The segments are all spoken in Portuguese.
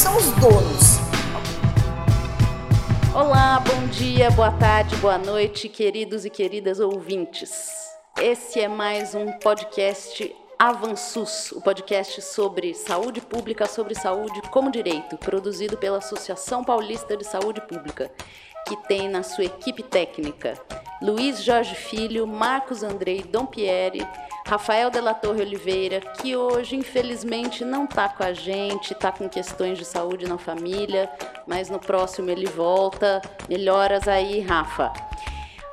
são os donos. Olá, bom dia, boa tarde, boa noite, queridos e queridas ouvintes. Esse é mais um podcast Avançus, o podcast sobre saúde pública, sobre saúde como direito, produzido pela Associação Paulista de Saúde Pública, que tem na sua equipe técnica Luiz Jorge Filho, Marcos Andrei Dompieri, Rafael Della Torre Oliveira, que hoje infelizmente não está com a gente, está com questões de saúde na família, mas no próximo ele volta. Melhoras aí, Rafa.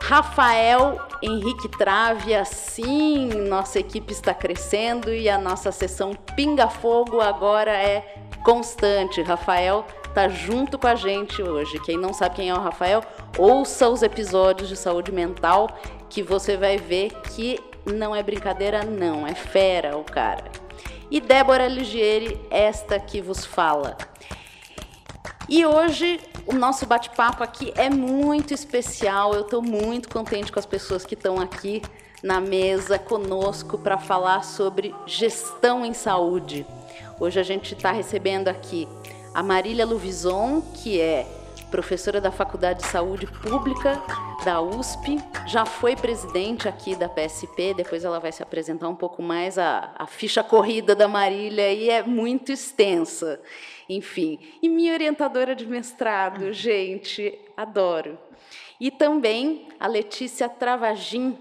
Rafael Henrique Trave, assim, nossa equipe está crescendo e a nossa sessão Pinga Fogo agora é constante. Rafael está junto com a gente hoje. Quem não sabe quem é o Rafael, ouça os episódios de saúde mental que você vai ver que não é brincadeira, não, é fera o cara. E Débora Ligieri, esta que vos fala. E hoje o nosso bate-papo aqui é muito especial. Eu estou muito contente com as pessoas que estão aqui na mesa conosco para falar sobre gestão em saúde. Hoje a gente está recebendo aqui a Marília Luvison, que é professora da Faculdade de Saúde Pública da USP, já foi presidente aqui da PSP, depois ela vai se apresentar um pouco mais. A, a ficha corrida da Marília e é muito extensa enfim. E minha orientadora de mestrado, gente, adoro. E também a Letícia Travagin,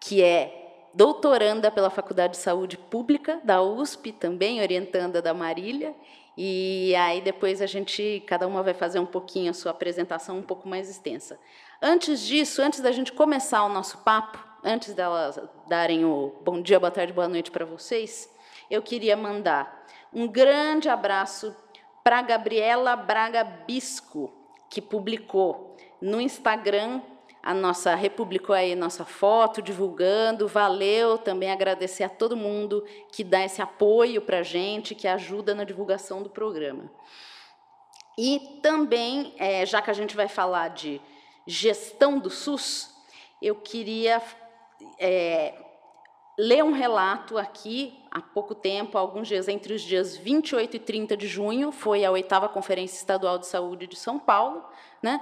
que é doutoranda pela Faculdade de Saúde Pública da USP, também orientanda da Marília. E aí depois a gente, cada uma vai fazer um pouquinho a sua apresentação um pouco mais extensa. Antes disso, antes da gente começar o nosso papo, antes delas darem o bom dia, boa tarde, boa noite para vocês, eu queria mandar um grande abraço para Gabriela Braga Bisco, que publicou no Instagram a nossa republicou aí nossa foto divulgando. Valeu, também agradecer a todo mundo que dá esse apoio para a gente, que ajuda na divulgação do programa. E também, é, já que a gente vai falar de gestão do SUS, eu queria é, ler um relato aqui há pouco tempo, alguns dias, entre os dias 28 e 30 de junho, foi a oitava Conferência Estadual de Saúde de São Paulo, né,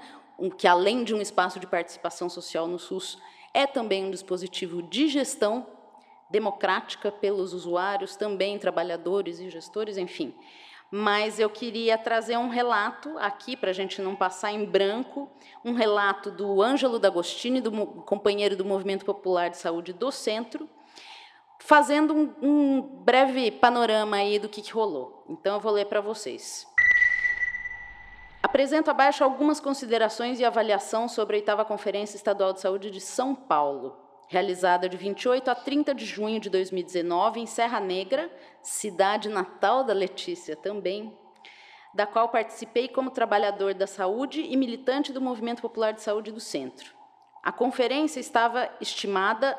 que, além de um espaço de participação social no SUS, é também um dispositivo de gestão democrática pelos usuários, também trabalhadores e gestores, enfim. Mas eu queria trazer um relato aqui, para a gente não passar em branco, um relato do Ângelo D'Agostini, do companheiro do Movimento Popular de Saúde do Centro, fazendo um, um breve panorama aí do que, que rolou. Então, eu vou ler para vocês. Apresento abaixo algumas considerações e avaliação sobre a oitava Conferência Estadual de Saúde de São Paulo, realizada de 28 a 30 de junho de 2019 em Serra Negra, cidade natal da Letícia também, da qual participei como trabalhador da saúde e militante do Movimento Popular de Saúde do Centro. A conferência estava estimada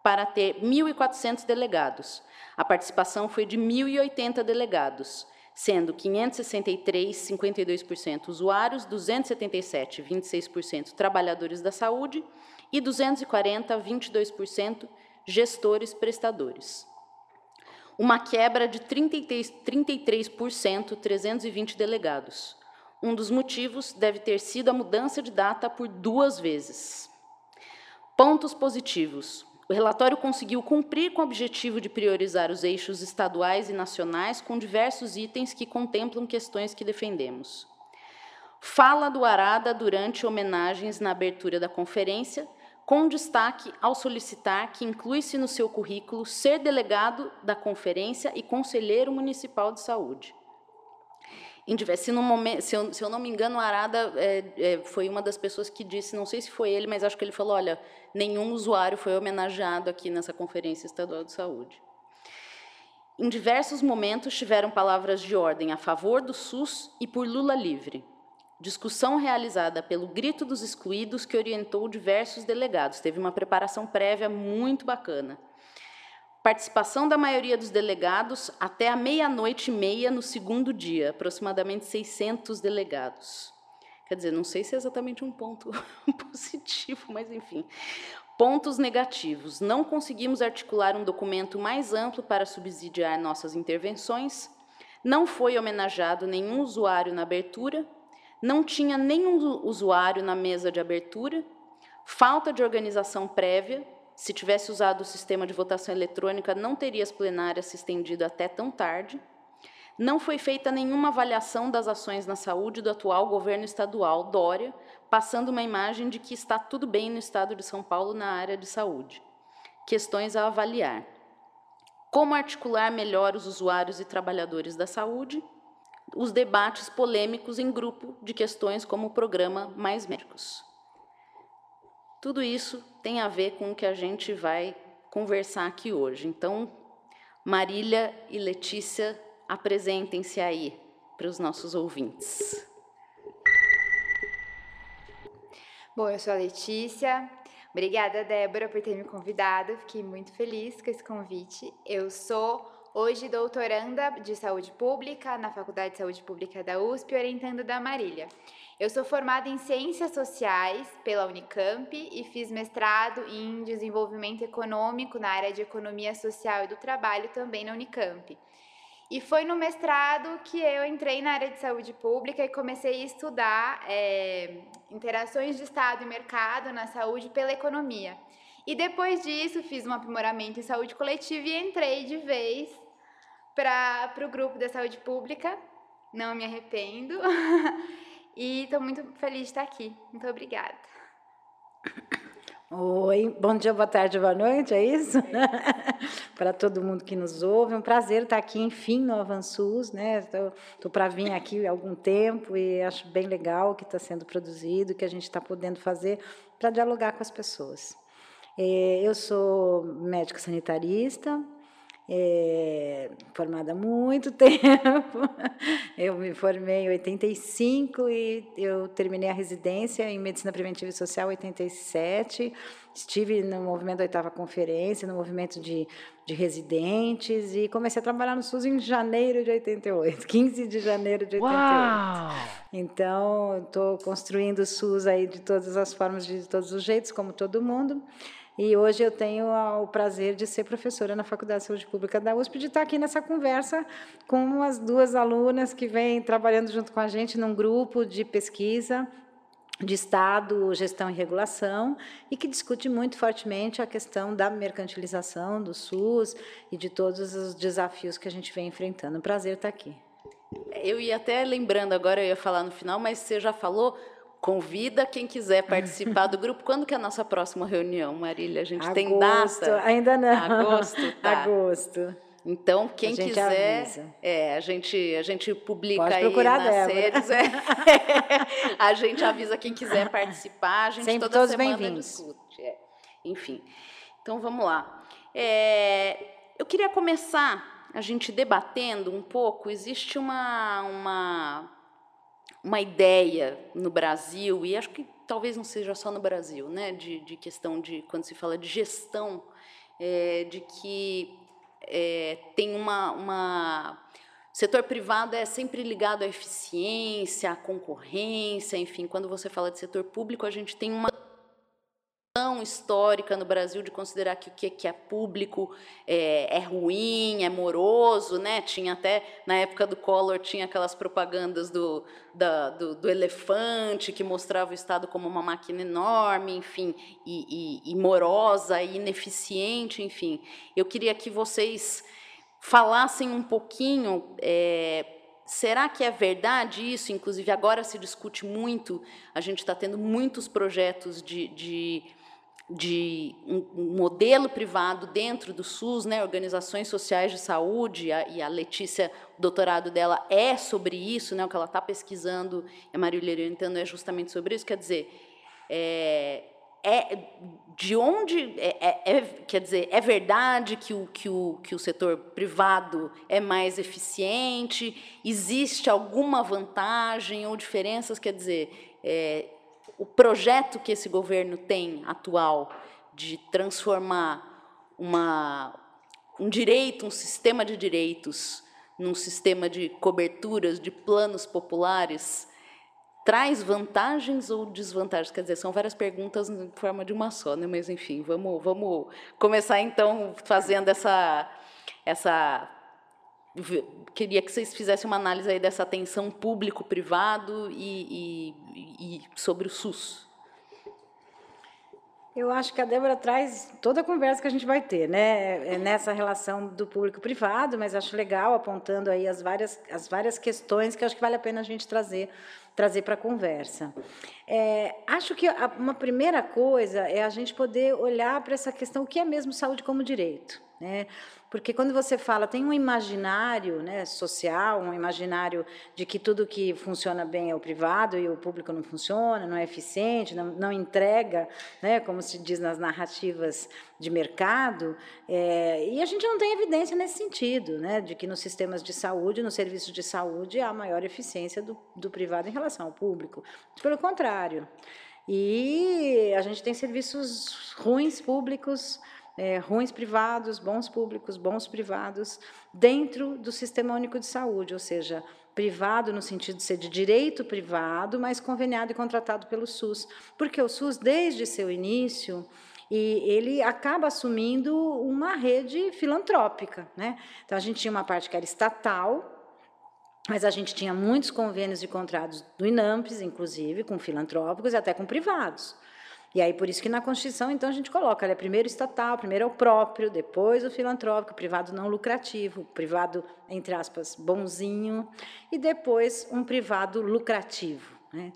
para ter 1.400 delegados. A participação foi de 1.080 delegados, sendo 563, 52% usuários, 277, 26% trabalhadores da saúde e 240, 22% gestores prestadores. Uma quebra de 33%, 33% 320 delegados. Um dos motivos deve ter sido a mudança de data por duas vezes. Pontos positivos. O relatório conseguiu cumprir com o objetivo de priorizar os eixos estaduais e nacionais com diversos itens que contemplam questões que defendemos. Fala do Arada durante homenagens na abertura da conferência, com destaque ao solicitar que inclui-se no seu currículo ser delegado da conferência e conselheiro municipal de saúde. Se, momento, se, eu, se, eu, não me engano, o Arada é, é, foi uma das pessoas que disse, não sei se foi ele, mas acho que ele falou: olha, nenhum usuário foi homenageado aqui nessa Conferência Estadual de Saúde. Em diversos momentos tiveram palavras de ordem a favor do SUS e por Lula livre. Discussão realizada pelo Grito dos Excluídos, que orientou diversos delegados. Teve uma preparação prévia muito bacana. Participação da maioria dos delegados até a meia-noite e meia no segundo dia, aproximadamente 600 delegados. Quer dizer, não sei se é exatamente um ponto positivo, mas enfim. Pontos negativos. Não conseguimos articular um documento mais amplo para subsidiar nossas intervenções. Não foi homenageado nenhum usuário na abertura, não tinha nenhum usuário na mesa de abertura, falta de organização prévia. Se tivesse usado o sistema de votação eletrônica, não teria as plenárias se estendido até tão tarde. Não foi feita nenhuma avaliação das ações na saúde do atual governo estadual, Dória, passando uma imagem de que está tudo bem no estado de São Paulo na área de saúde. Questões a avaliar. Como articular melhor os usuários e trabalhadores da saúde? Os debates polêmicos em grupo de questões como o programa Mais Médicos. Tudo isso tem a ver com o que a gente vai conversar aqui hoje. Então, Marília e Letícia, apresentem-se aí para os nossos ouvintes. Bom, eu sou a Letícia, Obrigada, Débora, por ter me convidado. Fiquei muito feliz com esse convite. Eu sou hoje doutoranda de saúde pública na Faculdade de Saúde Pública da USP, orientando da Marília. Eu sou formada em Ciências Sociais pela Unicamp e fiz mestrado em Desenvolvimento Econômico na área de Economia Social e do Trabalho também na Unicamp. E foi no mestrado que eu entrei na área de saúde pública e comecei a estudar é, interações de Estado e mercado na saúde pela economia. E depois disso, fiz um aprimoramento em saúde coletiva e entrei de vez para o grupo da saúde pública. Não me arrependo. e estou muito feliz de estar aqui. Muito obrigada. Oi, bom dia, boa tarde, boa noite, é isso? para todo mundo que nos ouve, um prazer estar aqui, enfim, no Avançus, né? Estou para vir aqui há algum tempo e acho bem legal o que está sendo produzido, o que a gente está podendo fazer para dialogar com as pessoas. É, eu sou médica sanitarista, é, formada há muito tempo. Eu me formei em 85 e eu terminei a residência em Medicina Preventiva e Social em 87. Estive no movimento da oitava conferência, no movimento de, de residentes e comecei a trabalhar no SUS em janeiro de 88, 15 de janeiro de 88. Uau! Então, estou construindo o SUS aí de todas as formas, de todos os jeitos, como todo mundo. E hoje eu tenho o prazer de ser professora na Faculdade de Saúde Pública da USP, de estar aqui nessa conversa com as duas alunas que vêm trabalhando junto com a gente num grupo de pesquisa de Estado, gestão e regulação, e que discute muito fortemente a questão da mercantilização do SUS e de todos os desafios que a gente vem enfrentando. Prazer estar aqui. Eu ia até lembrando agora, eu ia falar no final, mas você já falou, Convida quem quiser participar do grupo. Quando que é a nossa próxima reunião, Marília? A gente Agosto, tem data? Ainda não. Agosto, tá. Agosto. Então, quem quiser, avisa. é, a gente a gente publica Pode aí nas redes. É. a gente avisa quem quiser participar. A gente Sempre toda todos semana discute. É. Enfim, então vamos lá. É, eu queria começar a gente debatendo um pouco. Existe uma uma uma ideia no Brasil, e acho que talvez não seja só no Brasil, né, de, de questão de, quando se fala de gestão, é, de que é, tem uma, uma. O setor privado é sempre ligado à eficiência, à concorrência, enfim, quando você fala de setor público, a gente tem uma histórica no Brasil de considerar que o que é público é, é, ruim, é moroso, né? Tinha até na época do Collor tinha aquelas propagandas do, da, do, do, elefante que mostrava o Estado como uma máquina enorme, enfim, e, e, e morosa, e ineficiente, enfim. Eu queria que vocês falassem um pouquinho é, Será que é verdade isso? Inclusive, agora se discute muito, a gente está tendo muitos projetos de, de de um modelo privado dentro do SUS, né, organizações sociais de saúde, e a Letícia, o doutorado dela é sobre isso, né, o que ela está pesquisando, a Marília orientando é justamente sobre isso, quer dizer, é, é de onde é, é, é, quer dizer é verdade que o, que, o, que o setor privado é mais eficiente? Existe alguma vantagem ou diferenças? Quer dizer é, o projeto que esse governo tem atual de transformar uma, um direito, um sistema de direitos, num sistema de coberturas, de planos populares, traz vantagens ou desvantagens? Quer dizer, são várias perguntas em forma de uma só, né? mas enfim, vamos, vamos começar então fazendo essa, essa queria que vocês fizessem uma análise aí dessa tensão público-privado e, e, e, sobre o SUS. Eu acho que a Débora traz toda a conversa que a gente vai ter, né, é nessa relação do público-privado, mas acho legal apontando aí as várias, as várias questões que acho que vale a pena a gente trazer trazer para a conversa. É, acho que uma primeira coisa é a gente poder olhar para essa questão o que é mesmo saúde como direito. Né? Porque quando você fala, tem um imaginário né, social, um imaginário de que tudo que funciona bem é o privado e o público não funciona, não é eficiente, não, não entrega, né, como se diz nas narrativas de mercado, é, e a gente não tem evidência nesse sentido, né, de que nos sistemas de saúde, nos serviços de saúde, há maior eficiência do, do privado em relação ao público. Pelo contrário. E a gente tem serviços ruins públicos é, ruins privados, bons públicos, bons privados, dentro do Sistema Único de Saúde, ou seja, privado no sentido de ser de direito privado, mas conveniado e contratado pelo SUS. Porque o SUS, desde seu início, e ele acaba assumindo uma rede filantrópica. Né? Então, a gente tinha uma parte que era estatal, mas a gente tinha muitos convênios e contratos do INAMPES, inclusive, com filantrópicos e até com privados. E aí, por isso que na Constituição, então, a gente coloca, é primeiro estatal, primeiro é o próprio, depois o filantrópico, o privado não lucrativo, o privado, entre aspas, bonzinho, e depois um privado lucrativo. Né?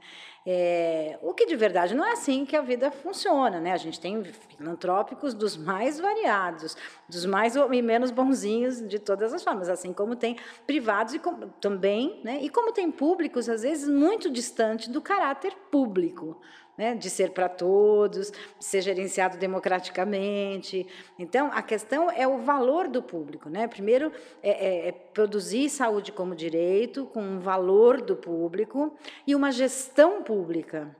É, o que de verdade não é assim que a vida funciona, né? A gente tem filantrópicos dos mais variados, dos mais e menos bonzinhos de todas as formas, assim como tem privados e com, também, né? E como tem públicos às vezes muito distante do caráter público, né, de ser para todos, ser gerenciado democraticamente. Então, a questão é o valor do público. Né? Primeiro, é, é, é produzir saúde como direito, com um valor do público e uma gestão pública.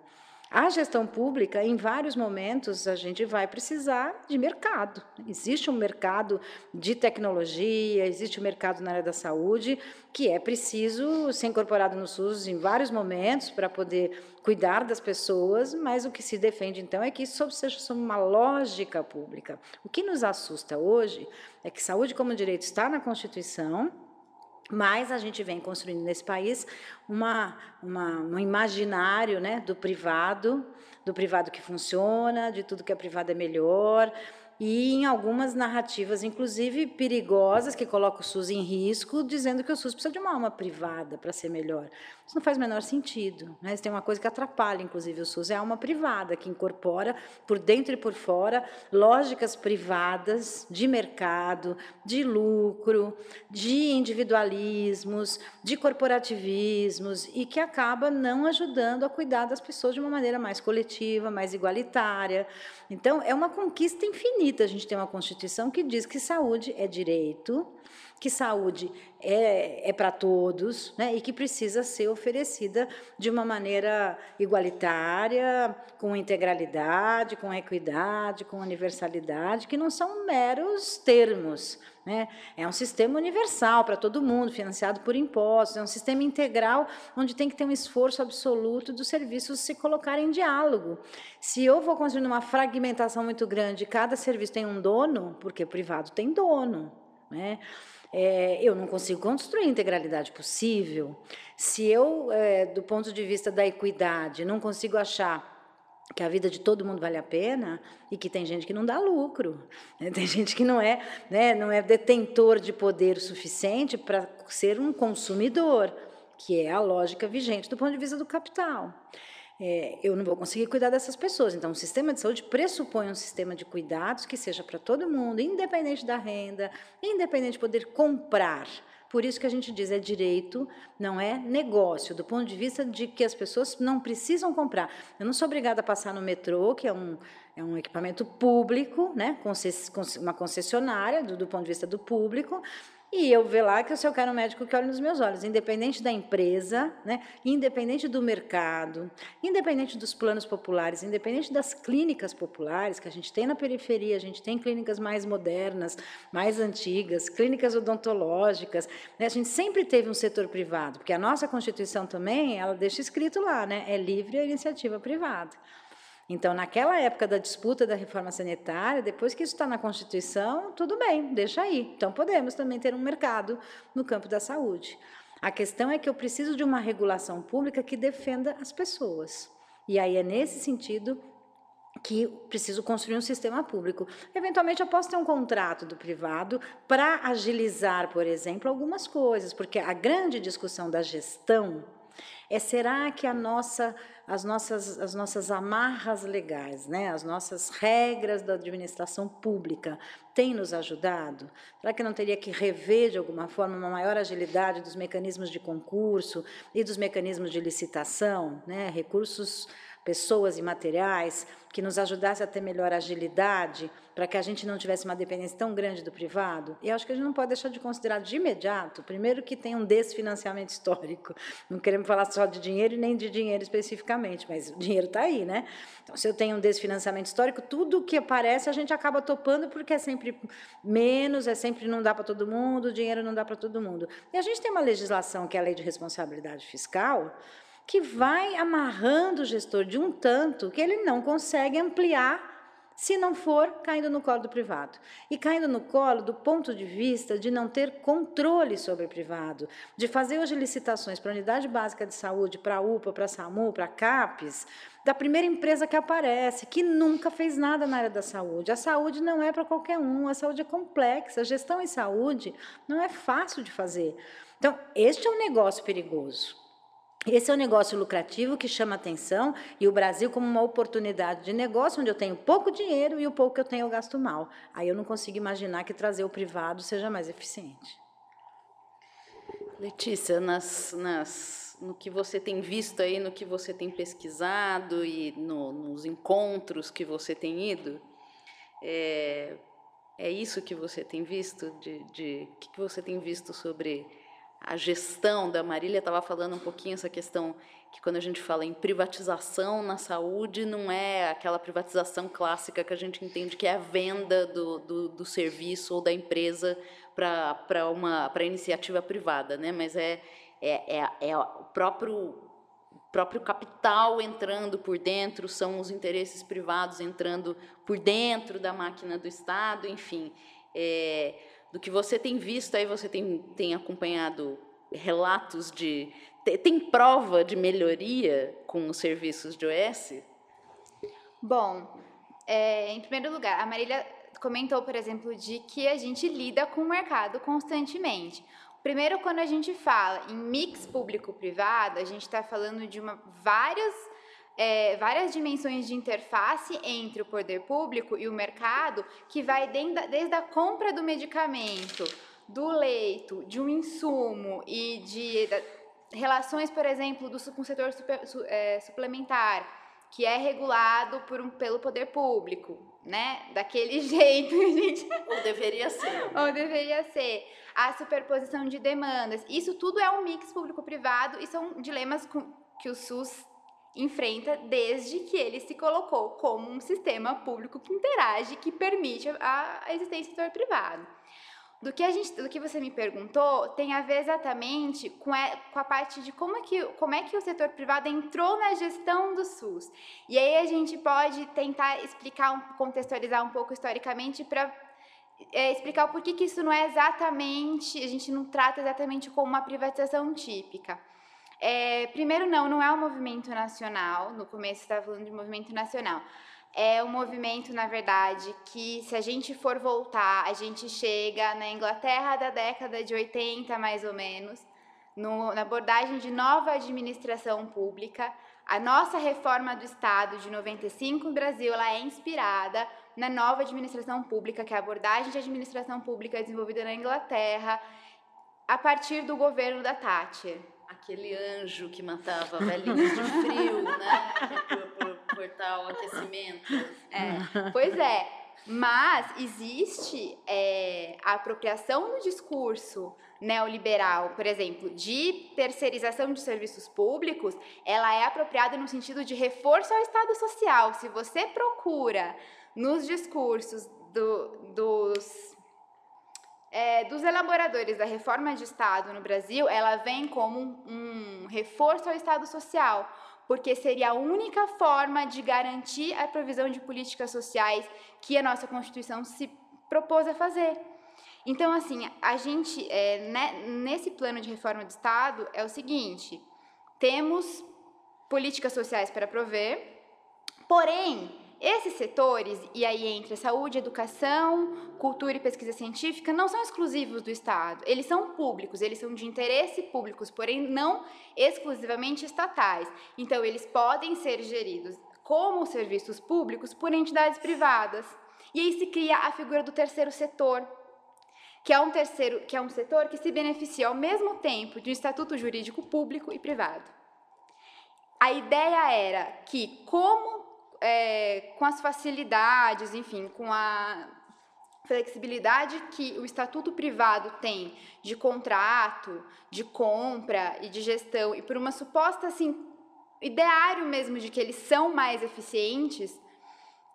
A gestão pública, em vários momentos, a gente vai precisar de mercado. Existe um mercado de tecnologia, existe um mercado na área da saúde que é preciso ser incorporado no SUS em vários momentos para poder cuidar das pessoas, mas o que se defende, então, é que isso seja sob uma lógica pública. O que nos assusta hoje é que saúde como direito está na Constituição, mas a gente vem construindo nesse país uma, uma, um imaginário né, do privado, do privado que funciona, de tudo que é privado é melhor, e em algumas narrativas, inclusive perigosas, que colocam o SUS em risco, dizendo que o SUS precisa de uma alma privada para ser melhor. Isso não faz o menor sentido. Né? Tem uma coisa que atrapalha, inclusive, o SUS, é a alma privada, que incorpora, por dentro e por fora, lógicas privadas de mercado, de lucro, de individualismos, de corporativismos, e que acaba não ajudando a cuidar das pessoas de uma maneira mais coletiva, mais igualitária. Então, é uma conquista infinita bonita. A gente ter uma Constituição que diz que saúde é direito, que saúde é, é para todos né, e que precisa ser oferecida de uma maneira igualitária, com integralidade, com equidade, com universalidade, que não são meros termos. Né? É um sistema universal para todo mundo, financiado por impostos, é um sistema integral onde tem que ter um esforço absoluto dos serviços se colocarem em diálogo. Se eu vou construindo uma fragmentação muito grande, cada serviço tem um dono, porque o privado tem dono. Né? É, eu não consigo construir a integralidade possível. Se eu, é, do ponto de vista da equidade, não consigo achar que a vida de todo mundo vale a pena e que tem gente que não dá lucro, né? tem gente que não é, né, não é detentor de poder suficiente para ser um consumidor, que é a lógica vigente do ponto de vista do capital é, eu não vou conseguir cuidar dessas pessoas. Então, o sistema de saúde pressupõe um sistema de cuidados que seja para todo mundo, independente da renda, independente de poder comprar. Por isso que a gente diz é direito, não é negócio, do ponto de vista de que as pessoas não precisam comprar. Eu não sou obrigada a passar no metrô, que é um, é um equipamento público, né, uma concessionária, do, do ponto de vista do público, e eu lá que eu quero um médico que olhe nos meus olhos, independente da empresa, né, independente do mercado, independente dos planos populares, independente das clínicas populares que a gente tem na periferia, a gente tem clínicas mais modernas, mais antigas, clínicas odontológicas. Né, a gente sempre teve um setor privado, porque a nossa Constituição também ela deixa escrito lá, né, é livre a iniciativa privada. Então, naquela época da disputa da reforma sanitária, depois que isso está na Constituição, tudo bem, deixa aí. Então, podemos também ter um mercado no campo da saúde. A questão é que eu preciso de uma regulação pública que defenda as pessoas. E aí é nesse sentido que preciso construir um sistema público. Eventualmente, eu posso ter um contrato do privado para agilizar, por exemplo, algumas coisas, porque a grande discussão da gestão é será que nossa, as, nossas, as nossas amarras legais, né, as nossas regras da administração pública têm nos ajudado? Será que não teria que rever, de alguma forma, uma maior agilidade dos mecanismos de concurso e dos mecanismos de licitação, né, recursos pessoas e materiais, que nos ajudasse a ter melhor agilidade, para que a gente não tivesse uma dependência tão grande do privado. E acho que a gente não pode deixar de considerar de imediato, primeiro que tem um desfinanciamento histórico. Não queremos falar só de dinheiro e nem de dinheiro especificamente, mas o dinheiro está aí, né? Então, se eu tenho um desfinanciamento histórico, tudo que aparece a gente acaba topando porque é sempre menos, é sempre não dá para todo mundo, o dinheiro não dá para todo mundo. E a gente tem uma legislação que é a Lei de Responsabilidade Fiscal, que vai amarrando o gestor de um tanto que ele não consegue ampliar se não for caindo no colo do privado. E caindo no colo do ponto de vista de não ter controle sobre o privado, de fazer hoje licitações para a unidade básica de saúde, para a UPA, para a SAMU, para a CAPES, da primeira empresa que aparece, que nunca fez nada na área da saúde. A saúde não é para qualquer um, a saúde é complexa, a gestão em saúde não é fácil de fazer. Então, este é um negócio perigoso. Esse é um negócio lucrativo que chama atenção e o Brasil como uma oportunidade de negócio onde eu tenho pouco dinheiro e o pouco que eu tenho eu gasto mal. Aí eu não consigo imaginar que trazer o privado seja mais eficiente. Letícia, nas, nas, no que você tem visto aí, no que você tem pesquisado e no, nos encontros que você tem ido, é, é isso que você tem visto? De, de que, que você tem visto sobre a gestão da Marília estava falando um pouquinho essa questão que quando a gente fala em privatização na saúde não é aquela privatização clássica que a gente entende que é a venda do, do, do serviço ou da empresa para uma para iniciativa privada, né? Mas é é, é, é o próprio próprio capital entrando por dentro, são os interesses privados entrando por dentro da máquina do Estado, enfim. É, do que você tem visto aí, você tem, tem acompanhado relatos de. Tem prova de melhoria com os serviços de OS? Bom, é, em primeiro lugar, a Marília comentou, por exemplo, de que a gente lida com o mercado constantemente. Primeiro, quando a gente fala em mix público-privado, a gente está falando de uma, várias é, várias dimensões de interface entre o poder público e o mercado, que vai desde a compra do medicamento, do leito, de um insumo e de da, relações, por exemplo, do, com o setor super, su, é, suplementar, que é regulado por um, pelo poder público, né? Daquele jeito, gente. Ou deveria ser. Ou deveria ser. A superposição de demandas. Isso tudo é um mix público-privado e são dilemas que o SUS enfrenta desde que ele se colocou como um sistema público que interage, que permite a, existência do setor privado. Do que, a gente, do que você me perguntou tem a ver exatamente com a, com a parte de como é, que, como é que o setor privado entrou na gestão do SUS. E aí a gente pode tentar explicar, contextualizar um pouco historicamente para é, explicar o porquê que isso não é exatamente, a gente não trata exatamente como uma privatização típica. É, primeiro, não, não é um movimento nacional. No começo, estava falando de movimento nacional. É um movimento, na verdade, que se a gente for voltar, a gente chega na Inglaterra da década de 80, mais ou menos, no, na abordagem de nova administração pública. A nossa reforma do Estado de 95 no Brasil ela é inspirada na nova administração pública, que é a abordagem de administração pública desenvolvida na Inglaterra a partir do governo da Thatcher aquele anjo que matava velhinhos de frio, né? Por, o aquecimento. É, pois é. Mas existe é, a apropriação no discurso neoliberal, por exemplo, de terceirização de serviços públicos, ela é apropriada no sentido de reforço ao Estado social. Se você procura nos discursos do, dos é, dos elaboradores da reforma de Estado no Brasil, ela vem como um, um reforço ao Estado social, porque seria a única forma de garantir a provisão de políticas sociais que a nossa Constituição se propôs a fazer. Então, assim, a gente, é, né, nesse plano de reforma do Estado, é o seguinte: temos políticas sociais para prover, porém, esses setores, e aí entre saúde, educação, cultura e pesquisa científica, não são exclusivos do Estado. Eles são públicos, eles são de interesse públicos, porém não exclusivamente estatais. Então, eles podem ser geridos como serviços públicos por entidades privadas. E aí se cria a figura do terceiro setor, que é um terceiro, que é um setor que se beneficia ao mesmo tempo de um estatuto jurídico público e privado. A ideia era que, como é, com as facilidades, enfim, com a flexibilidade que o estatuto privado tem de contrato, de compra e de gestão, e por uma suposta assim ideário mesmo de que eles são mais eficientes,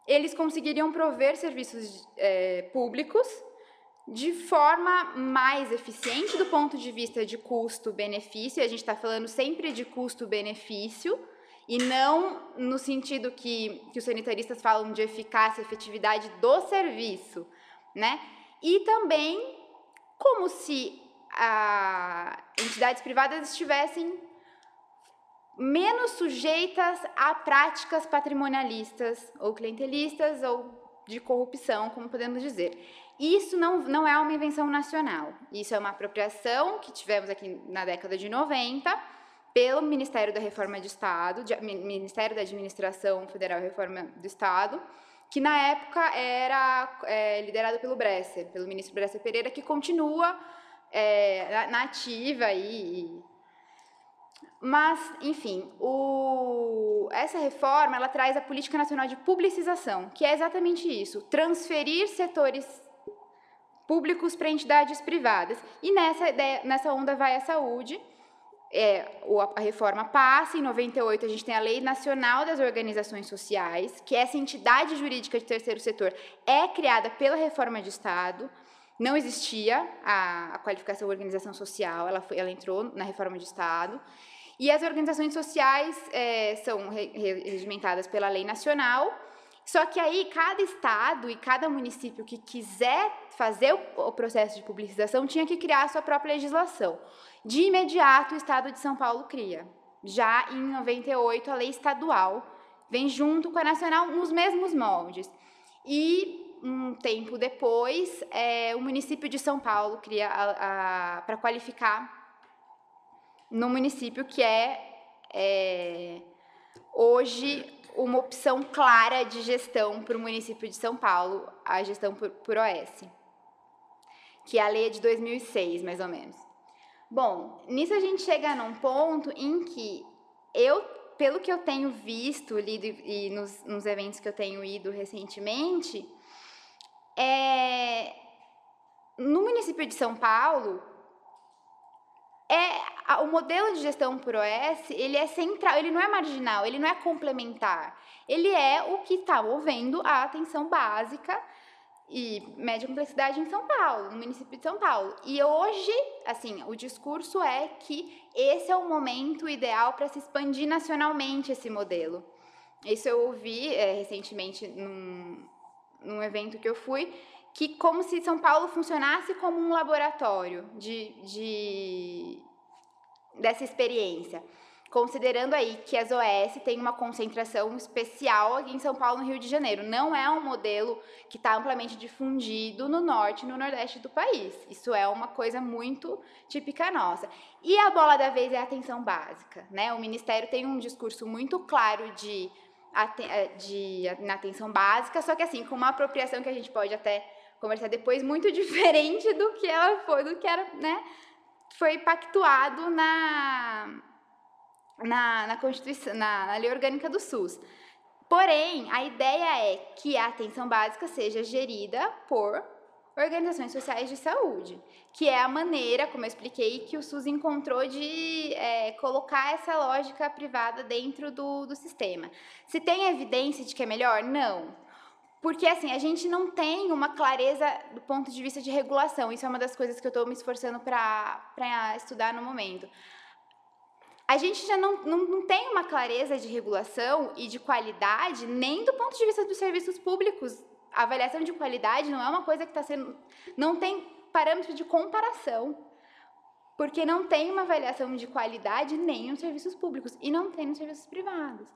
eles conseguiriam prover serviços é, públicos de forma mais eficiente do ponto de vista de custo-benefício. A gente está falando sempre de custo-benefício e não no sentido que, que os sanitaristas falam de eficácia efetividade do serviço, né? E também como se a, entidades privadas estivessem menos sujeitas a práticas patrimonialistas ou clientelistas ou de corrupção, como podemos dizer. Isso não, não é uma invenção nacional, isso é uma apropriação que tivemos aqui na década de 90 pelo Ministério da Reforma do Estado, de, Ministério da Administração Federal Reforma do Estado, que na época era é, liderado pelo Bresser, pelo ministro Bresser Pereira, que continua é, na ativa aí. Mas, enfim, o, essa reforma ela traz a Política Nacional de Publicização, que é exatamente isso: transferir setores públicos para entidades privadas. E nessa, ideia, nessa onda vai a saúde, é, a reforma passa, em 98 a gente tem a Lei Nacional das Organizações Sociais, que essa entidade jurídica de terceiro setor é criada pela reforma de Estado, não existia a, a qualificação organização social, ela, foi, ela entrou na reforma de Estado, e as organizações sociais é, são regimentadas pela lei nacional, só que aí cada estado e cada município que quiser fazer o, processo de publicização tinha que criar a sua própria legislação. De imediato, o Estado de São Paulo cria. Já em 98, a lei estadual vem junto com a nacional nos mesmos moldes. E um tempo depois, é, o município de São Paulo cria para qualificar no município que é, é hoje uma opção clara de gestão para o município de São Paulo, a gestão por, por OS, que é a lei de 2006, mais ou menos. Bom, nisso a gente chega num ponto em que eu, pelo que eu tenho visto, lido e nos, nos eventos que eu tenho ido recentemente, é, no município de São Paulo, é o modelo de gestão por OS, ele é central, ele não é marginal, ele não é complementar. Ele é o que está movendo a atenção básica e média complexidade em São Paulo, no município de São Paulo. E hoje, assim, o discurso é que esse é o momento ideal para se expandir nacionalmente esse modelo. Isso eu ouvi é, recentemente num, num evento que eu fui, que como se São Paulo funcionasse como um laboratório de, de dessa experiência considerando aí que as OS têm uma concentração especial aqui em São Paulo, no Rio de Janeiro. Não é um modelo que está amplamente difundido no norte e no nordeste do país. Isso é uma coisa muito típica nossa. E a bola da vez é a atenção básica. Né? O Ministério tem um discurso muito claro de, eh, de, na atenção básica, só que assim, com uma apropriação que a gente pode até conversar depois, muito diferente do que ela foi, do que era, né? Foi pactuado na na, na Constituição, na, na Lei Orgânica do SUS. Porém, a ideia é que a atenção básica seja gerida por organizações sociais de saúde, que é a maneira, como eu expliquei, que o SUS encontrou de é, colocar essa lógica privada dentro do, do sistema. Se tem evidência de que é melhor? Não. Porque, assim, a gente não tem uma clareza do ponto de vista de regulação. Isso é uma das coisas que eu estou me esforçando para estudar no momento a gente já não, não, não tem uma clareza de regulação e de qualidade nem do ponto de vista dos serviços públicos. A avaliação de qualidade não é uma coisa que está sendo. não tem parâmetro de comparação. Porque não tem uma avaliação de qualidade nem nos serviços públicos e não tem nos serviços privados.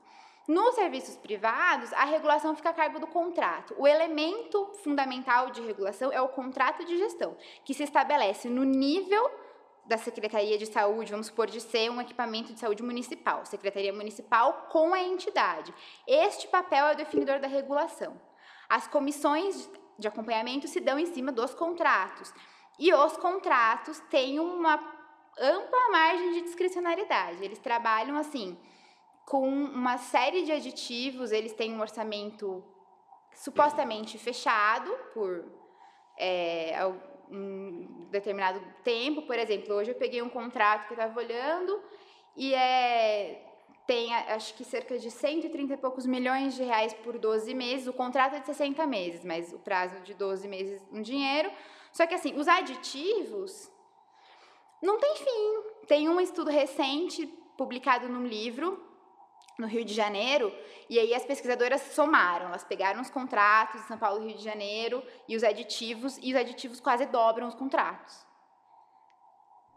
Nos serviços privados, a regulação fica a cargo do contrato. O elemento fundamental de regulação é o contrato de gestão, que se estabelece no nível da Secretaria de Saúde, vamos supor, de ser um equipamento de saúde municipal, Secretaria Municipal com a entidade. Este papel é o definidor da regulação. As comissões de acompanhamento se dão em cima dos contratos. E os contratos têm uma ampla margem de discricionariedade. Eles trabalham assim com uma série de aditivos, eles têm um orçamento supostamente fechado por é, um determinado tempo. Por exemplo, hoje eu peguei um contrato que estava olhando e é, tem acho que cerca de 130 e poucos milhões de reais por 12 meses. O contrato é de 60 meses, mas o prazo de 12 meses um dinheiro. Só que assim, os aditivos não tem fim. Tem um estudo recente publicado num livro no Rio de Janeiro, e aí as pesquisadoras somaram, elas pegaram os contratos de São Paulo e Rio de Janeiro e os aditivos, e os aditivos quase dobram os contratos.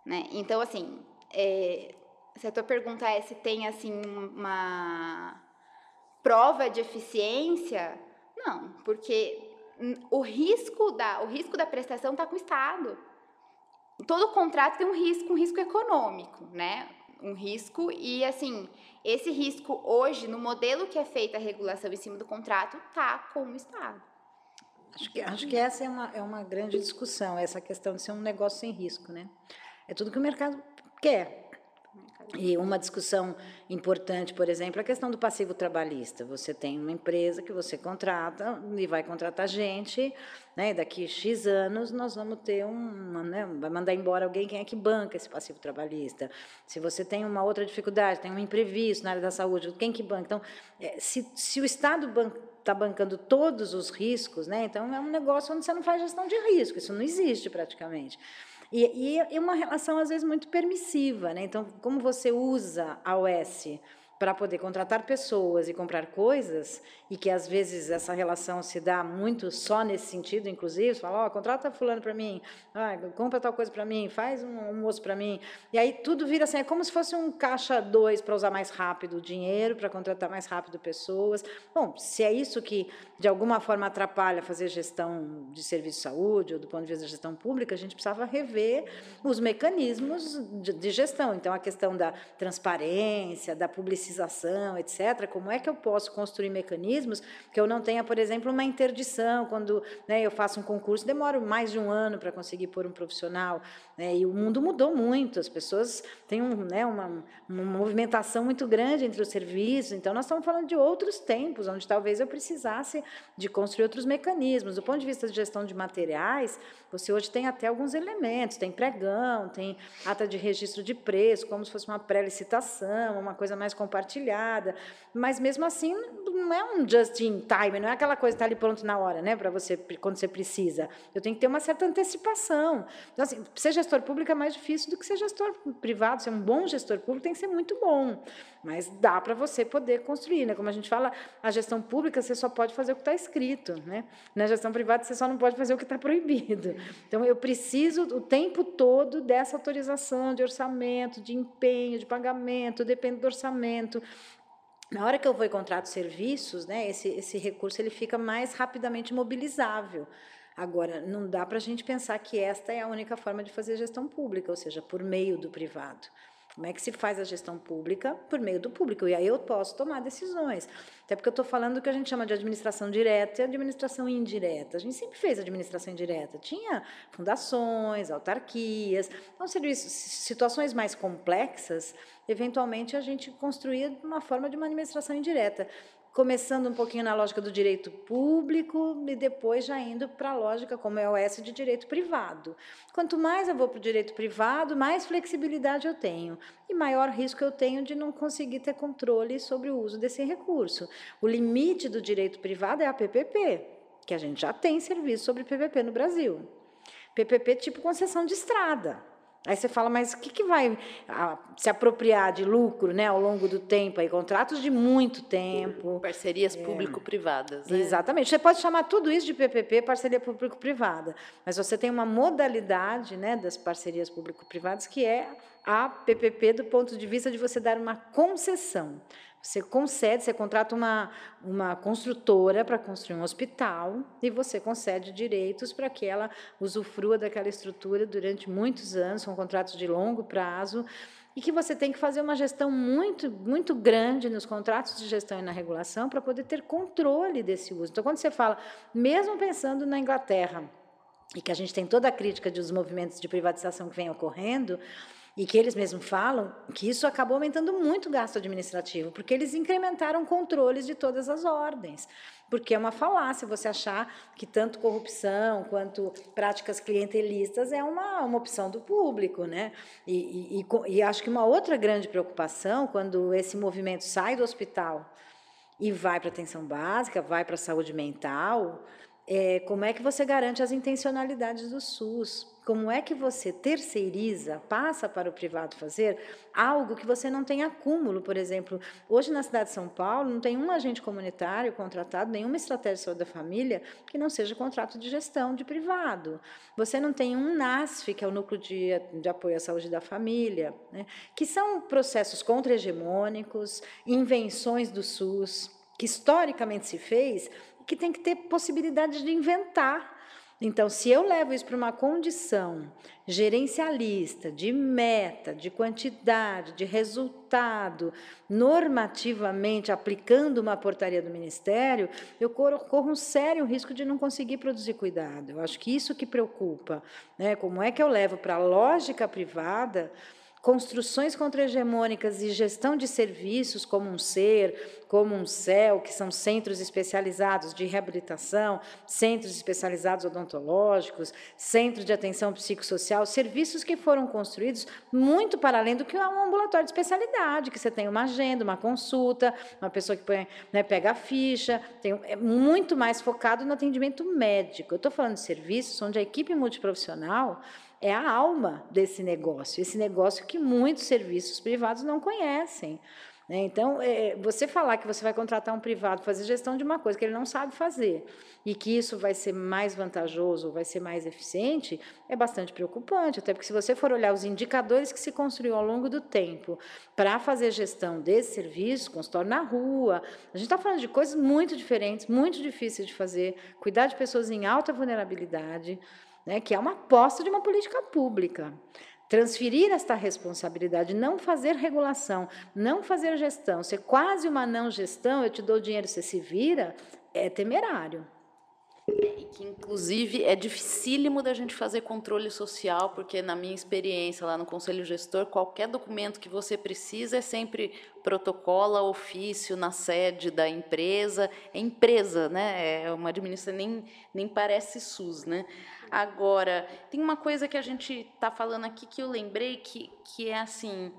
Né? Então, assim, é, se a tua pergunta é se tem, assim, uma prova de eficiência, não, porque o risco da, o risco da prestação está com o Estado. Todo contrato tem um risco, um risco econômico, né? Um risco e, assim, esse risco hoje, no modelo que é feita a regulação em cima do contrato, está com o Estado. Acho que, acho que essa é uma, é uma grande discussão, essa questão de ser um negócio sem risco, né? É tudo que o mercado quer. E uma discussão importante, por exemplo, é a questão do passivo trabalhista. Você tem uma empresa que você contrata e vai contratar gente, né? daqui X anos nós vamos ter uma, né? vai mandar embora alguém, quem é que banca esse passivo trabalhista? Se você tem uma outra dificuldade, tem um imprevisto na área da saúde, quem que banca? Então, é, se, se o Estado está bancando todos os riscos, né? então é um negócio onde você não faz gestão de risco, isso não existe praticamente. E, e, uma relação, às vezes, muito permissiva. Né? Então, como você usa a OS para poder contratar pessoas e comprar coisas, e que às vezes essa relação se dá muito só nesse sentido, inclusive, você fala, ó, oh, contrata fulano para mim, ah, compra tal coisa para mim, faz um almoço para mim, e aí tudo vira assim, é como se fosse um caixa dois para usar mais rápido o dinheiro, para contratar mais rápido pessoas. Bom, se é isso que de alguma forma atrapalha fazer gestão de serviço de saúde ou do ponto de vista da gestão pública, a gente precisava rever os mecanismos de, de gestão. Então, a questão da transparência, da publicidade publicização, etc., como é que eu posso construir mecanismos que eu não tenha, por exemplo, uma interdição, quando né, eu faço um concurso, demoro mais de um ano para conseguir pôr um profissional, né, e o mundo mudou muito, as pessoas têm um, né, uma, uma movimentação muito grande entre os serviços, então nós estamos falando de outros tempos, onde talvez eu precisasse de construir outros mecanismos. Do ponto de vista de gestão de materiais, você hoje tem até alguns elementos, tem pregão, tem ata de registro de preço, como se fosse uma pré-licitação, uma coisa mais compartilhada, compartilhada, mas mesmo assim não é um just in time, não é aquela coisa que está ali pronto na hora, né, para você quando você precisa. Eu tenho que ter uma certa antecipação. Então, assim, ser gestor público é mais difícil do que ser gestor privado. Ser um bom gestor público tem que ser muito bom, mas dá para você poder construir, né? Como a gente fala, a gestão pública você só pode fazer o que está escrito, né? Na gestão privada você só não pode fazer o que está proibido. Então eu preciso o tempo todo dessa autorização de orçamento, de empenho, de pagamento, depende do orçamento. Na hora que eu vou em contrato serviços, né, esse, esse recurso ele fica mais rapidamente mobilizável. Agora, não dá para a gente pensar que esta é a única forma de fazer gestão pública, ou seja, por meio do privado. Como é que se faz a gestão pública? Por meio do público. E aí eu posso tomar decisões. Até porque eu estou falando do que a gente chama de administração direta e administração indireta. A gente sempre fez administração indireta. Tinha fundações, autarquias, então, situações mais complexas, eventualmente a gente construía uma forma de uma administração indireta começando um pouquinho na lógica do direito público e depois já indo para a lógica como é o S de direito privado. Quanto mais eu vou para o direito privado, mais flexibilidade eu tenho e maior risco eu tenho de não conseguir ter controle sobre o uso desse recurso. O limite do direito privado é a PPP, que a gente já tem serviço sobre PPP no Brasil. PPP tipo concessão de estrada. Aí você fala, mas o que, que vai a, se apropriar de lucro né, ao longo do tempo? Aí, contratos de muito tempo. Parcerias é. público-privadas. Né? Exatamente. Você pode chamar tudo isso de PPP, parceria público-privada, mas você tem uma modalidade né, das parcerias público-privadas que é a PPP do ponto de vista de você dar uma concessão. Você concede, você contrata uma, uma construtora para construir um hospital e você concede direitos para que ela usufrua daquela estrutura durante muitos anos, são contratos de longo prazo, e que você tem que fazer uma gestão muito, muito grande nos contratos de gestão e na regulação para poder ter controle desse uso. Então, quando você fala, mesmo pensando na Inglaterra, e que a gente tem toda a crítica dos movimentos de privatização que vem ocorrendo, e que eles mesmos falam que isso acabou aumentando muito o gasto administrativo, porque eles incrementaram controles de todas as ordens. Porque é uma falácia você achar que tanto corrupção quanto práticas clientelistas é uma, uma opção do público. Né? E, e, e acho que uma outra grande preocupação, quando esse movimento sai do hospital e vai para a atenção básica, vai para a saúde mental, é, como é que você garante as intencionalidades do SUS? Como é que você terceiriza, passa para o privado fazer algo que você não tem acúmulo? Por exemplo, hoje na cidade de São Paulo não tem um agente comunitário contratado, nenhuma estratégia de saúde da família que não seja contrato de gestão de privado. Você não tem um NASF, que é o Núcleo de, de Apoio à Saúde da Família, né, que são processos contra-hegemônicos, invenções do SUS, que historicamente se fez que tem que ter possibilidade de inventar. Então, se eu levo isso para uma condição gerencialista, de meta, de quantidade, de resultado, normativamente aplicando uma portaria do Ministério, eu corro, corro um sério risco de não conseguir produzir cuidado. Eu acho que isso que preocupa. Né? Como é que eu levo para a lógica privada construções contra-hegemônicas e gestão de serviços como um ser, como um CEL, que são centros especializados de reabilitação, centros especializados odontológicos, centros de atenção psicossocial, serviços que foram construídos muito para além do que um ambulatório de especialidade, que você tem uma agenda, uma consulta, uma pessoa que põe, né, pega a ficha, tem, é muito mais focado no atendimento médico. Eu estou falando de serviços onde a equipe multiprofissional é a alma desse negócio, esse negócio que muitos serviços privados não conhecem. Né? Então, é, você falar que você vai contratar um privado fazer gestão de uma coisa que ele não sabe fazer e que isso vai ser mais vantajoso, vai ser mais eficiente, é bastante preocupante. Até porque, se você for olhar os indicadores que se construiu ao longo do tempo para fazer gestão desse serviço, consultório na rua, a gente está falando de coisas muito diferentes, muito difíceis de fazer, cuidar de pessoas em alta vulnerabilidade né, que é uma aposta de uma política pública. Transferir esta responsabilidade, não fazer regulação, não fazer gestão, ser quase uma não gestão, eu te dou dinheiro, você se vira, é temerário. E que, inclusive, é dificílimo da gente fazer controle social, porque, na minha experiência lá no Conselho Gestor, qualquer documento que você precisa é sempre protocola, ofício na sede da empresa. É empresa, né? É uma administração, nem, nem parece SUS, né? Agora, tem uma coisa que a gente está falando aqui que eu lembrei que, que é assim: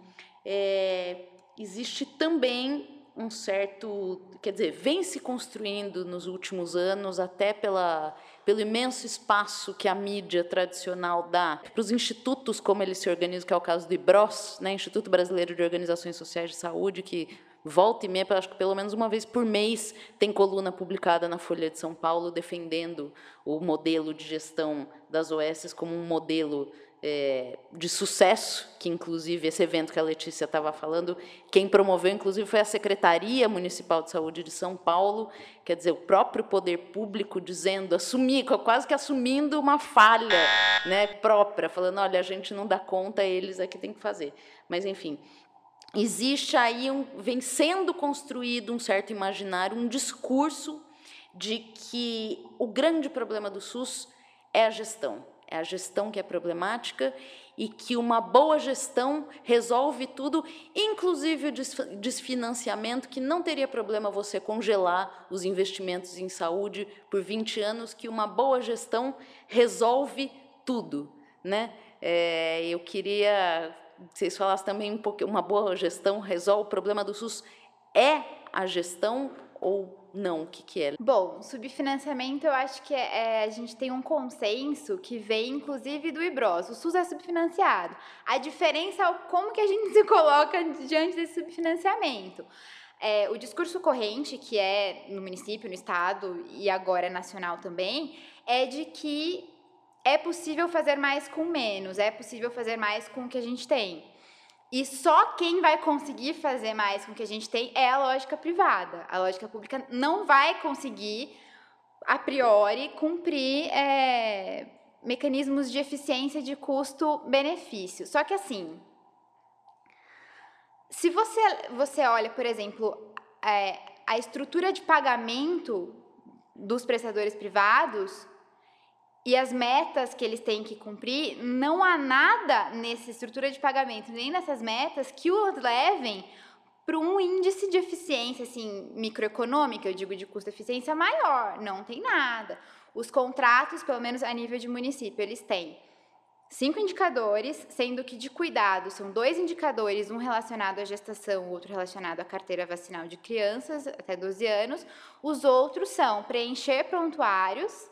é, existe também um certo, quer dizer, vem se construindo nos últimos anos, até pela, pelo imenso espaço que a mídia tradicional dá para os institutos, como eles se organizam, que é o caso do IBROS, né, Instituto Brasileiro de Organizações Sociais de Saúde, que volta e meia, acho que pelo menos uma vez por mês, tem coluna publicada na Folha de São Paulo defendendo o modelo de gestão das OS como um modelo é, de sucesso, que inclusive esse evento que a Letícia estava falando, quem promoveu inclusive foi a Secretaria Municipal de Saúde de São Paulo, quer dizer, o próprio poder público dizendo, assumir, quase que assumindo uma falha né, própria, falando, olha, a gente não dá conta, eles aqui têm que fazer. Mas, enfim, existe aí, um, vem sendo construído um certo imaginário, um discurso de que o grande problema do SUS é a gestão é a gestão que é problemática e que uma boa gestão resolve tudo, inclusive o desfinanciamento, que não teria problema você congelar os investimentos em saúde por 20 anos, que uma boa gestão resolve tudo. Né? É, eu queria que vocês falassem também um pouco, uma boa gestão resolve o problema do SUS. É a gestão ou não? O que, que é? Bom, subfinanciamento eu acho que é, é, a gente tem um consenso que vem inclusive do IBROS. O SUS é subfinanciado. A diferença é como que a gente se coloca diante desse subfinanciamento. É, o discurso corrente, que é no município, no estado e agora é nacional também, é de que é possível fazer mais com menos, é possível fazer mais com o que a gente tem. E só quem vai conseguir fazer mais com o que a gente tem é a lógica privada. A lógica pública não vai conseguir, a priori, cumprir é, mecanismos de eficiência de custo-benefício. Só que assim, se você, você olha, por exemplo, é, a estrutura de pagamento dos prestadores privados, e as metas que eles têm que cumprir, não há nada nessa estrutura de pagamento, nem nessas metas, que os levem para um índice de eficiência assim, microeconômica, eu digo de custo-eficiência maior. Não tem nada. Os contratos, pelo menos a nível de município, eles têm cinco indicadores, sendo que de cuidado são dois indicadores, um relacionado à gestação, o outro relacionado à carteira vacinal de crianças até 12 anos. Os outros são preencher prontuários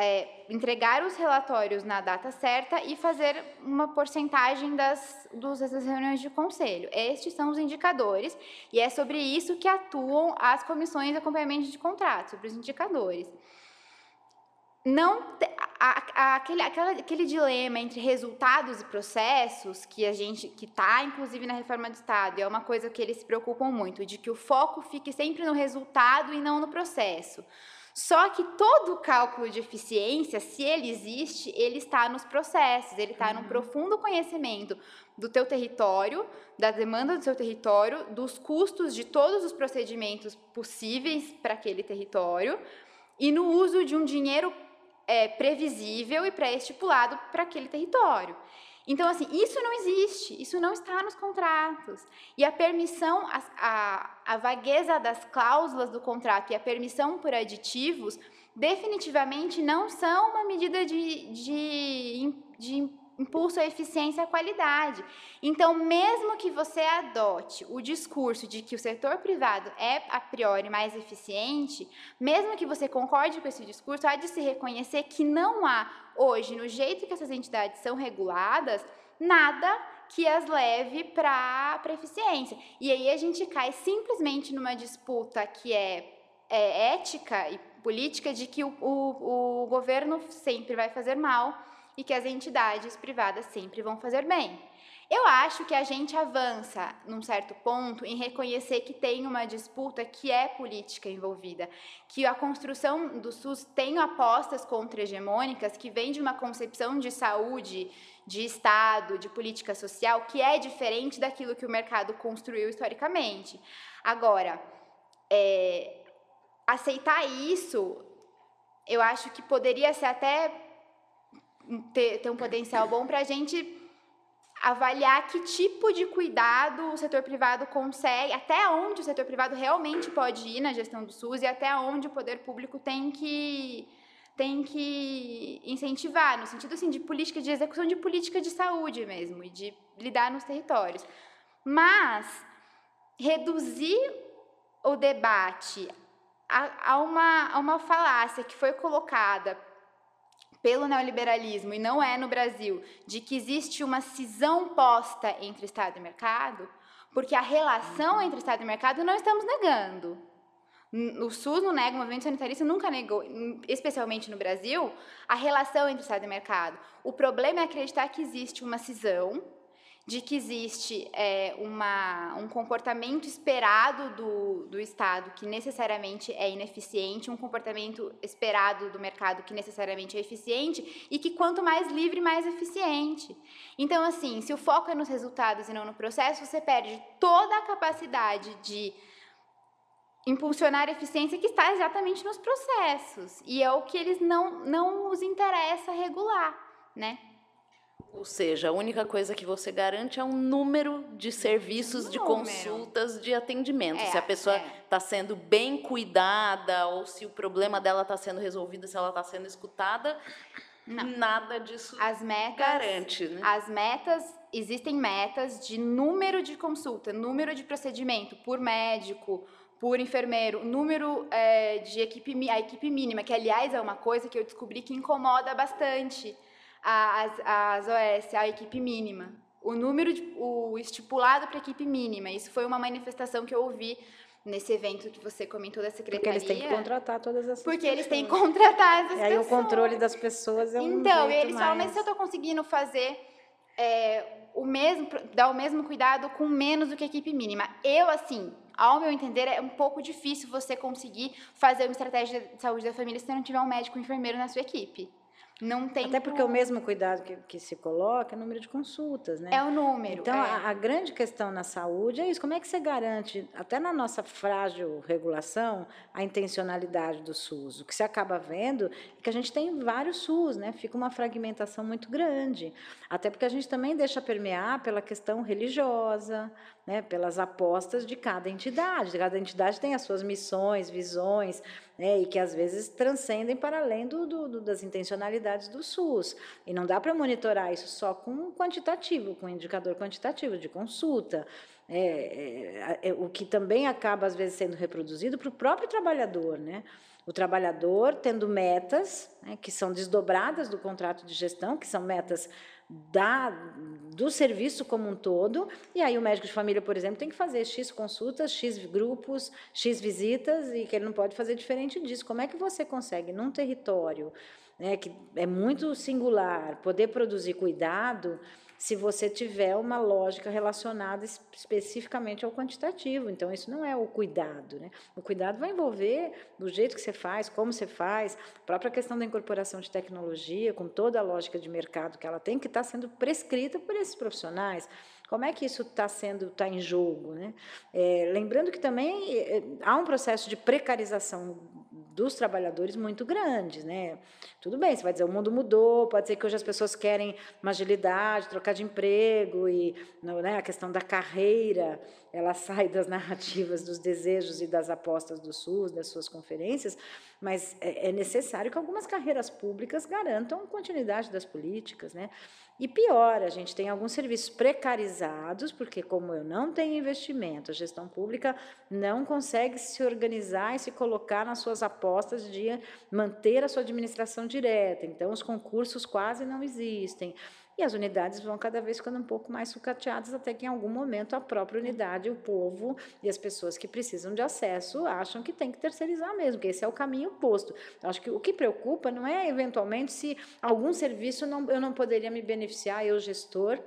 é, entregar os relatórios na data certa e fazer uma porcentagem das, dos, das reuniões de conselho. Estes são os indicadores e é sobre isso que atuam as comissões de acompanhamento de contratos, sobre os indicadores. Não a, a, aquele, aquela, aquele dilema entre resultados e processos que a gente que está inclusive na reforma do Estado é uma coisa que eles se preocupam muito de que o foco fique sempre no resultado e não no processo. Só que todo o cálculo de eficiência, se ele existe, ele está nos processos, ele está uhum. no profundo conhecimento do teu território, da demanda do seu território, dos custos de todos os procedimentos possíveis para aquele território e no uso de um dinheiro é, previsível e pré-estipulado para aquele território. Então, assim, isso não existe, isso não está nos contratos. E a permissão, a, a, a vagueza das cláusulas do contrato e a permissão por aditivos definitivamente não são uma medida de, de, de impulso à eficiência e à qualidade. Então, mesmo que você adote o discurso de que o setor privado é a priori mais eficiente, mesmo que você concorde com esse discurso, há de se reconhecer que não há hoje, no jeito que essas entidades são reguladas, nada que as leve para a eficiência. E aí a gente cai simplesmente numa disputa que é, é ética e política de que o, o, o governo sempre vai fazer mal e que as entidades privadas sempre vão fazer bem. Eu acho que a gente avança num certo ponto em reconhecer que tem uma disputa que é política envolvida, que a construção do SUS tem apostas contra-hegemônicas que vem de uma concepção de saúde, de Estado, de política social, que é diferente daquilo que o mercado construiu historicamente. Agora, é, aceitar isso, eu acho que poderia ser até ter, ter um potencial bom para a gente avaliar que tipo de cuidado o setor privado consegue, até onde o setor privado realmente pode ir na gestão do SUS e até onde o poder público tem que tem que incentivar, no sentido assim, de política de execução de política de saúde mesmo, e de lidar nos territórios. Mas reduzir o debate a, a, uma, a uma falácia que foi colocada pelo neoliberalismo, e não é no Brasil, de que existe uma cisão posta entre Estado e mercado, porque a relação entre Estado e mercado não estamos negando. O SUS não nega, o movimento sanitarista nunca negou, especialmente no Brasil, a relação entre Estado e mercado. O problema é acreditar que existe uma cisão de que existe é, uma, um comportamento esperado do, do Estado que necessariamente é ineficiente, um comportamento esperado do mercado que necessariamente é eficiente e que quanto mais livre, mais eficiente. Então, assim, se o foco é nos resultados e não no processo, você perde toda a capacidade de impulsionar a eficiência que está exatamente nos processos. E é o que eles não, não os interessa regular, né? Ou seja, a única coisa que você garante é um número de serviços, um de consultas, de atendimento. É, se a pessoa está é. Tá sendo bem cuidada ou se o problema dela está sendo resolvido, se ela está sendo escutada, Não. nada disso as metas, garante. Né? As metas, existem metas de número de consulta, número de procedimento por médico, por enfermeiro, número é, de equipe, a equipe mínima, que aliás é uma coisa que eu descobri que incomoda bastante as, as OS, a equipe mínima. O número, de, o estipulado para a equipe mínima. Isso foi uma manifestação que eu ouvi nesse evento que você comentou da secretaria. Porque eles têm que contratar todas as Porque eles têm que contratar essas e aí pessoas. o controle das pessoas é um Então, eles mais... falam, mas se eu estou conseguindo fazer é, o mesmo, dar o mesmo cuidado com menos do que a equipe mínima. Eu, assim, ao meu entender, é um pouco difícil você conseguir fazer uma estratégia de saúde da família se você não tiver um médico ou enfermeiro na sua equipe. Não tem Até porque como... o mesmo cuidado que, que, se coloca é o número de consultas, né? É o número. Então, é. a, a, grande questão na saúde é isso. Como é que você garante, até na nossa frágil regulação, a intencionalidade do SUS? O que se acaba vendo é que a gente tem vários SUS, né? Fica uma fragmentação muito grande. Até porque a gente também deixa permear pela questão religiosa, né? pelas apostas de cada entidade. Cada entidade tem as suas missões, visões, né? e que às vezes transcendem para além do, do, do das intencionalidades do SUS. E não dá para monitorar isso só com quantitativo, com indicador quantitativo de consulta. É, é, é, o que também acaba, às vezes, sendo reproduzido para o próprio trabalhador. Né? O trabalhador tendo metas né, que são desdobradas do contrato de gestão, que são metas da, do serviço como um todo, e aí o médico de família, por exemplo, tem que fazer X consultas, X grupos, X visitas, e que ele não pode fazer diferente disso. Como é que você consegue, num território né, que é muito singular, poder produzir cuidado se você tiver uma lógica relacionada especificamente ao quantitativo. Então, isso não é o cuidado. Né? O cuidado vai envolver do jeito que você faz, como você faz, a própria questão da incorporação de tecnologia, com toda a lógica de mercado que ela tem, que está sendo prescrita por esses profissionais. Como é que isso está sendo está em jogo, né? É, lembrando que também é, há um processo de precarização dos trabalhadores muito grandes, né? Tudo bem, você vai dizer o mundo mudou, pode ser que hoje as pessoas querem uma agilidade, trocar de emprego e né, a questão da carreira, ela sai das narrativas, dos desejos e das apostas do SUS, das suas conferências, mas é, é necessário que algumas carreiras públicas garantam continuidade das políticas, né? E pior, a gente tem alguns serviços precarizados, porque como eu não tenho investimento, a gestão pública não consegue se organizar e se colocar nas suas apostas de manter a sua administração direta. Então, os concursos quase não existem. E as unidades vão cada vez ficando um pouco mais sucateadas, até que em algum momento a própria unidade, o povo e as pessoas que precisam de acesso acham que tem que terceirizar mesmo, que esse é o caminho oposto. Acho que o que preocupa não é eventualmente se algum serviço não, eu não poderia me beneficiar, eu gestor,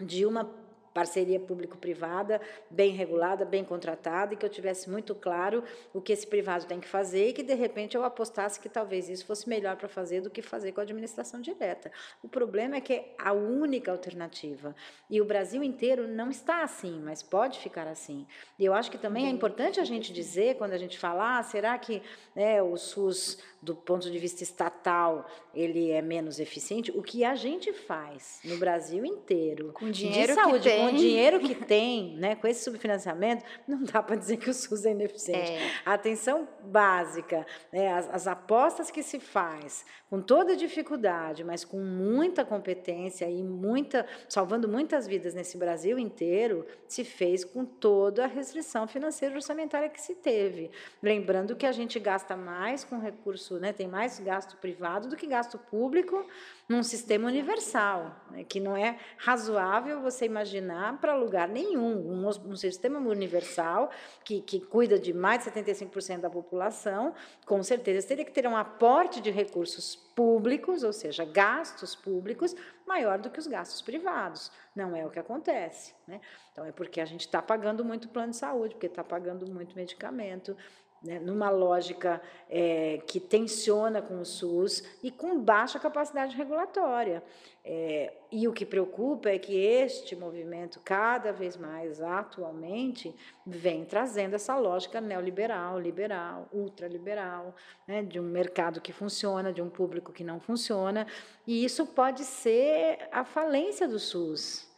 de uma parceria público-privada, bem regulada, bem contratada, e que eu tivesse muito claro o que esse privado tem que fazer e que, de repente, eu apostasse que talvez isso fosse melhor para fazer do que fazer com a administração direta. O problema é que é a única alternativa. E o Brasil inteiro não está assim, mas pode ficar assim. E eu acho que também é importante a gente dizer, quando a gente falar, ah, será que né, o SUS do ponto de vista estatal, ele é menos eficiente. O que a gente faz no Brasil inteiro, com dinheiro de saúde, que tem. Com o dinheiro que tem, né, com esse subfinanciamento, não dá para dizer que o SUS é ineficiente. É. A atenção básica, né, as, as apostas que se faz, com toda dificuldade, mas com muita competência e muita, salvando muitas vidas nesse Brasil inteiro, se fez com toda a restrição financeira e orçamentária que se teve. Lembrando que a gente gasta mais com recurso, né, tem mais gasto privado do que gasto público num sistema universal, né, que não é razoável você imaginar para lugar nenhum. Um, um sistema universal que, que cuida de mais de 75% da população, com certeza teria que ter um aporte de recursos públicos, ou seja, gastos públicos, maior do que os gastos privados. Não é o que acontece. Né? Então, é porque a gente está pagando muito plano de saúde, porque está pagando muito medicamento, né, numa lógica é, que tensiona com o SUS e com baixa capacidade regulatória. É, e o que preocupa é que este movimento, cada vez mais atualmente, vem trazendo essa lógica neoliberal, liberal, ultraliberal, né, de um mercado que funciona, de um público que não funciona, e isso pode ser a falência do SUS.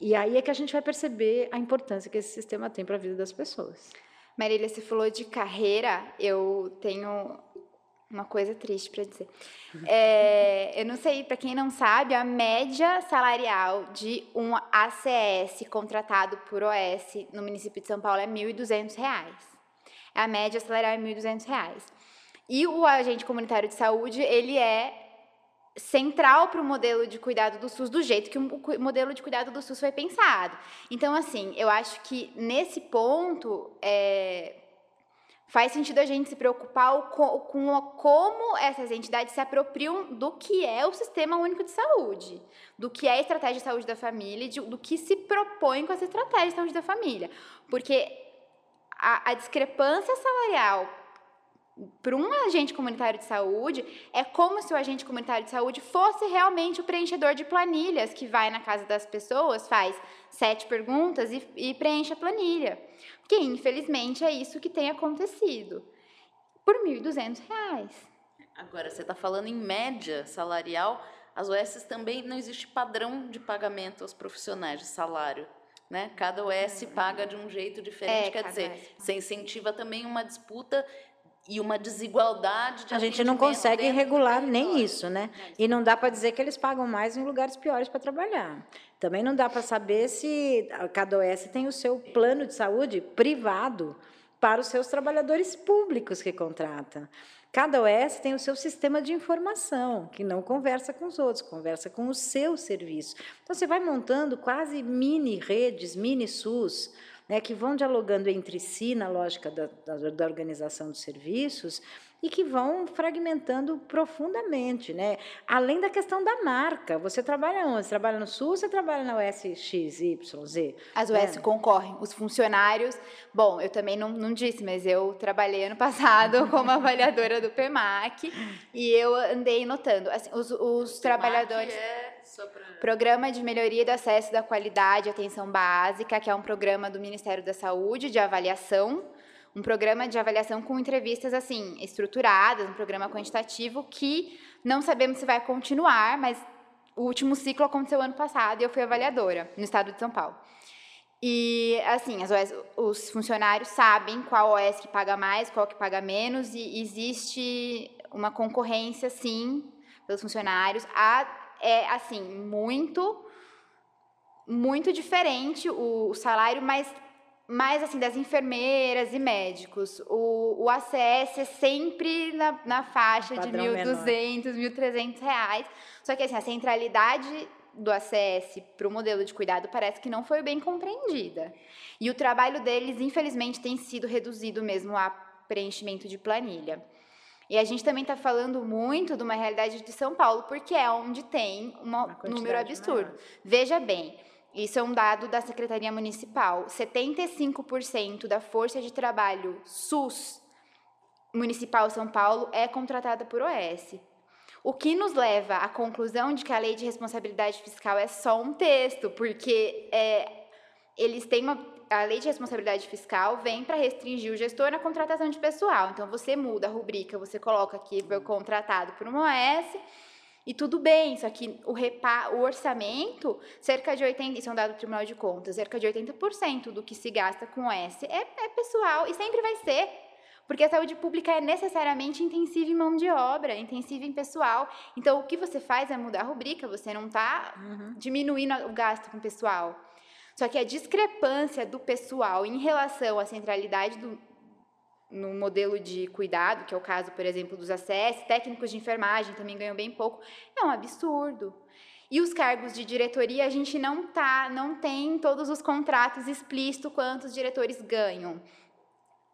E aí é que a gente vai perceber a importância que esse sistema tem para a vida das pessoas. Marília, você falou de carreira, eu tenho uma coisa triste para dizer. É, eu não sei, para quem não sabe, a média salarial de um ACS contratado por OS no município de São Paulo é R$ 1.200. a média salarial é R$ 1.200. E o agente comunitário de saúde, ele é central para o modelo de cuidado do SUS do jeito que o modelo de cuidado do SUS foi pensado. Então, assim, eu acho que nesse ponto é, faz sentido a gente se preocupar com, com como essas entidades se apropriam do que é o Sistema Único de Saúde, do que é a estratégia de saúde da família, de, do que se propõe com essa estratégia de saúde da família. Porque a, a discrepância salarial para um agente comunitário de saúde, é como se o agente comunitário de saúde fosse realmente o preenchedor de planilhas que vai na casa das pessoas, faz sete perguntas e, e preenche a planilha. Porque, infelizmente, é isso que tem acontecido. Por R$ 1.200. Agora, você está falando em média salarial, as OS também não existe padrão de pagamento aos profissionais de salário. Né? Cada OS paga de um jeito diferente, é, quer dizer, você incentiva também uma disputa e uma desigualdade de A gente não consegue regular nem isso, né? E não dá para dizer que eles pagam mais em lugares piores para trabalhar. Também não dá para saber se cada OS tem o seu plano de saúde privado para os seus trabalhadores públicos que contrata. Cada OS tem o seu sistema de informação, que não conversa com os outros, conversa com o seu serviço. Então, você vai montando quase mini redes, mini SUS, né, que vão dialogando entre si na lógica da, da, da organização dos serviços e que vão fragmentando profundamente, né? Além da questão da marca. Você trabalha onde? Você trabalha no Sul ou você trabalha na USXYZ? As US é. concorrem. Os funcionários... Bom, eu também não, não disse, mas eu trabalhei ano passado como avaliadora do PEMAC e eu andei notando. Assim, os, os trabalhadores... É. Programa de Melhoria do Acesso da Qualidade e Atenção Básica, que é um programa do Ministério da Saúde de avaliação, um programa de avaliação com entrevistas assim estruturadas, um programa quantitativo que não sabemos se vai continuar, mas o último ciclo aconteceu ano passado e eu fui avaliadora no estado de São Paulo. E assim, as OS, os funcionários sabem qual OS que paga mais, qual que paga menos, e existe uma concorrência, sim, pelos funcionários. A é assim muito muito diferente o, o salário, mas mais assim das enfermeiras e médicos. O, o ACS é sempre na, na faixa de 1.200, 1.300 reais. Só que assim, a centralidade do ACS para o modelo de cuidado parece que não foi bem compreendida. E o trabalho deles, infelizmente, tem sido reduzido mesmo a preenchimento de planilha. E a gente também está falando muito de uma realidade de São Paulo, porque é onde tem um número absurdo. Maior. Veja bem, isso é um dado da Secretaria Municipal. 75% da força de trabalho SUS Municipal São Paulo é contratada por OS. O que nos leva à conclusão de que a lei de responsabilidade fiscal é só um texto, porque é, eles têm uma, a lei de responsabilidade fiscal vem para restringir o gestor na contratação de pessoal. Então, você muda a rubrica, você coloca que foi contratado por uma OS e tudo bem, só que o, repa, o orçamento, cerca de 80%, isso é um dado do Tribunal de Contas, cerca de 80% do que se gasta com OS é, é pessoal e sempre vai ser. Porque a saúde pública é necessariamente intensiva em mão de obra, intensiva em pessoal. Então, o que você faz é mudar a rubrica, você não está uhum. diminuindo o gasto com pessoal. Só que a discrepância do pessoal em relação à centralidade do, no modelo de cuidado, que é o caso, por exemplo, dos ACS, técnicos de enfermagem também ganham bem pouco, é um absurdo. E os cargos de diretoria, a gente não tá, não tem todos os contratos explícitos quantos diretores ganham.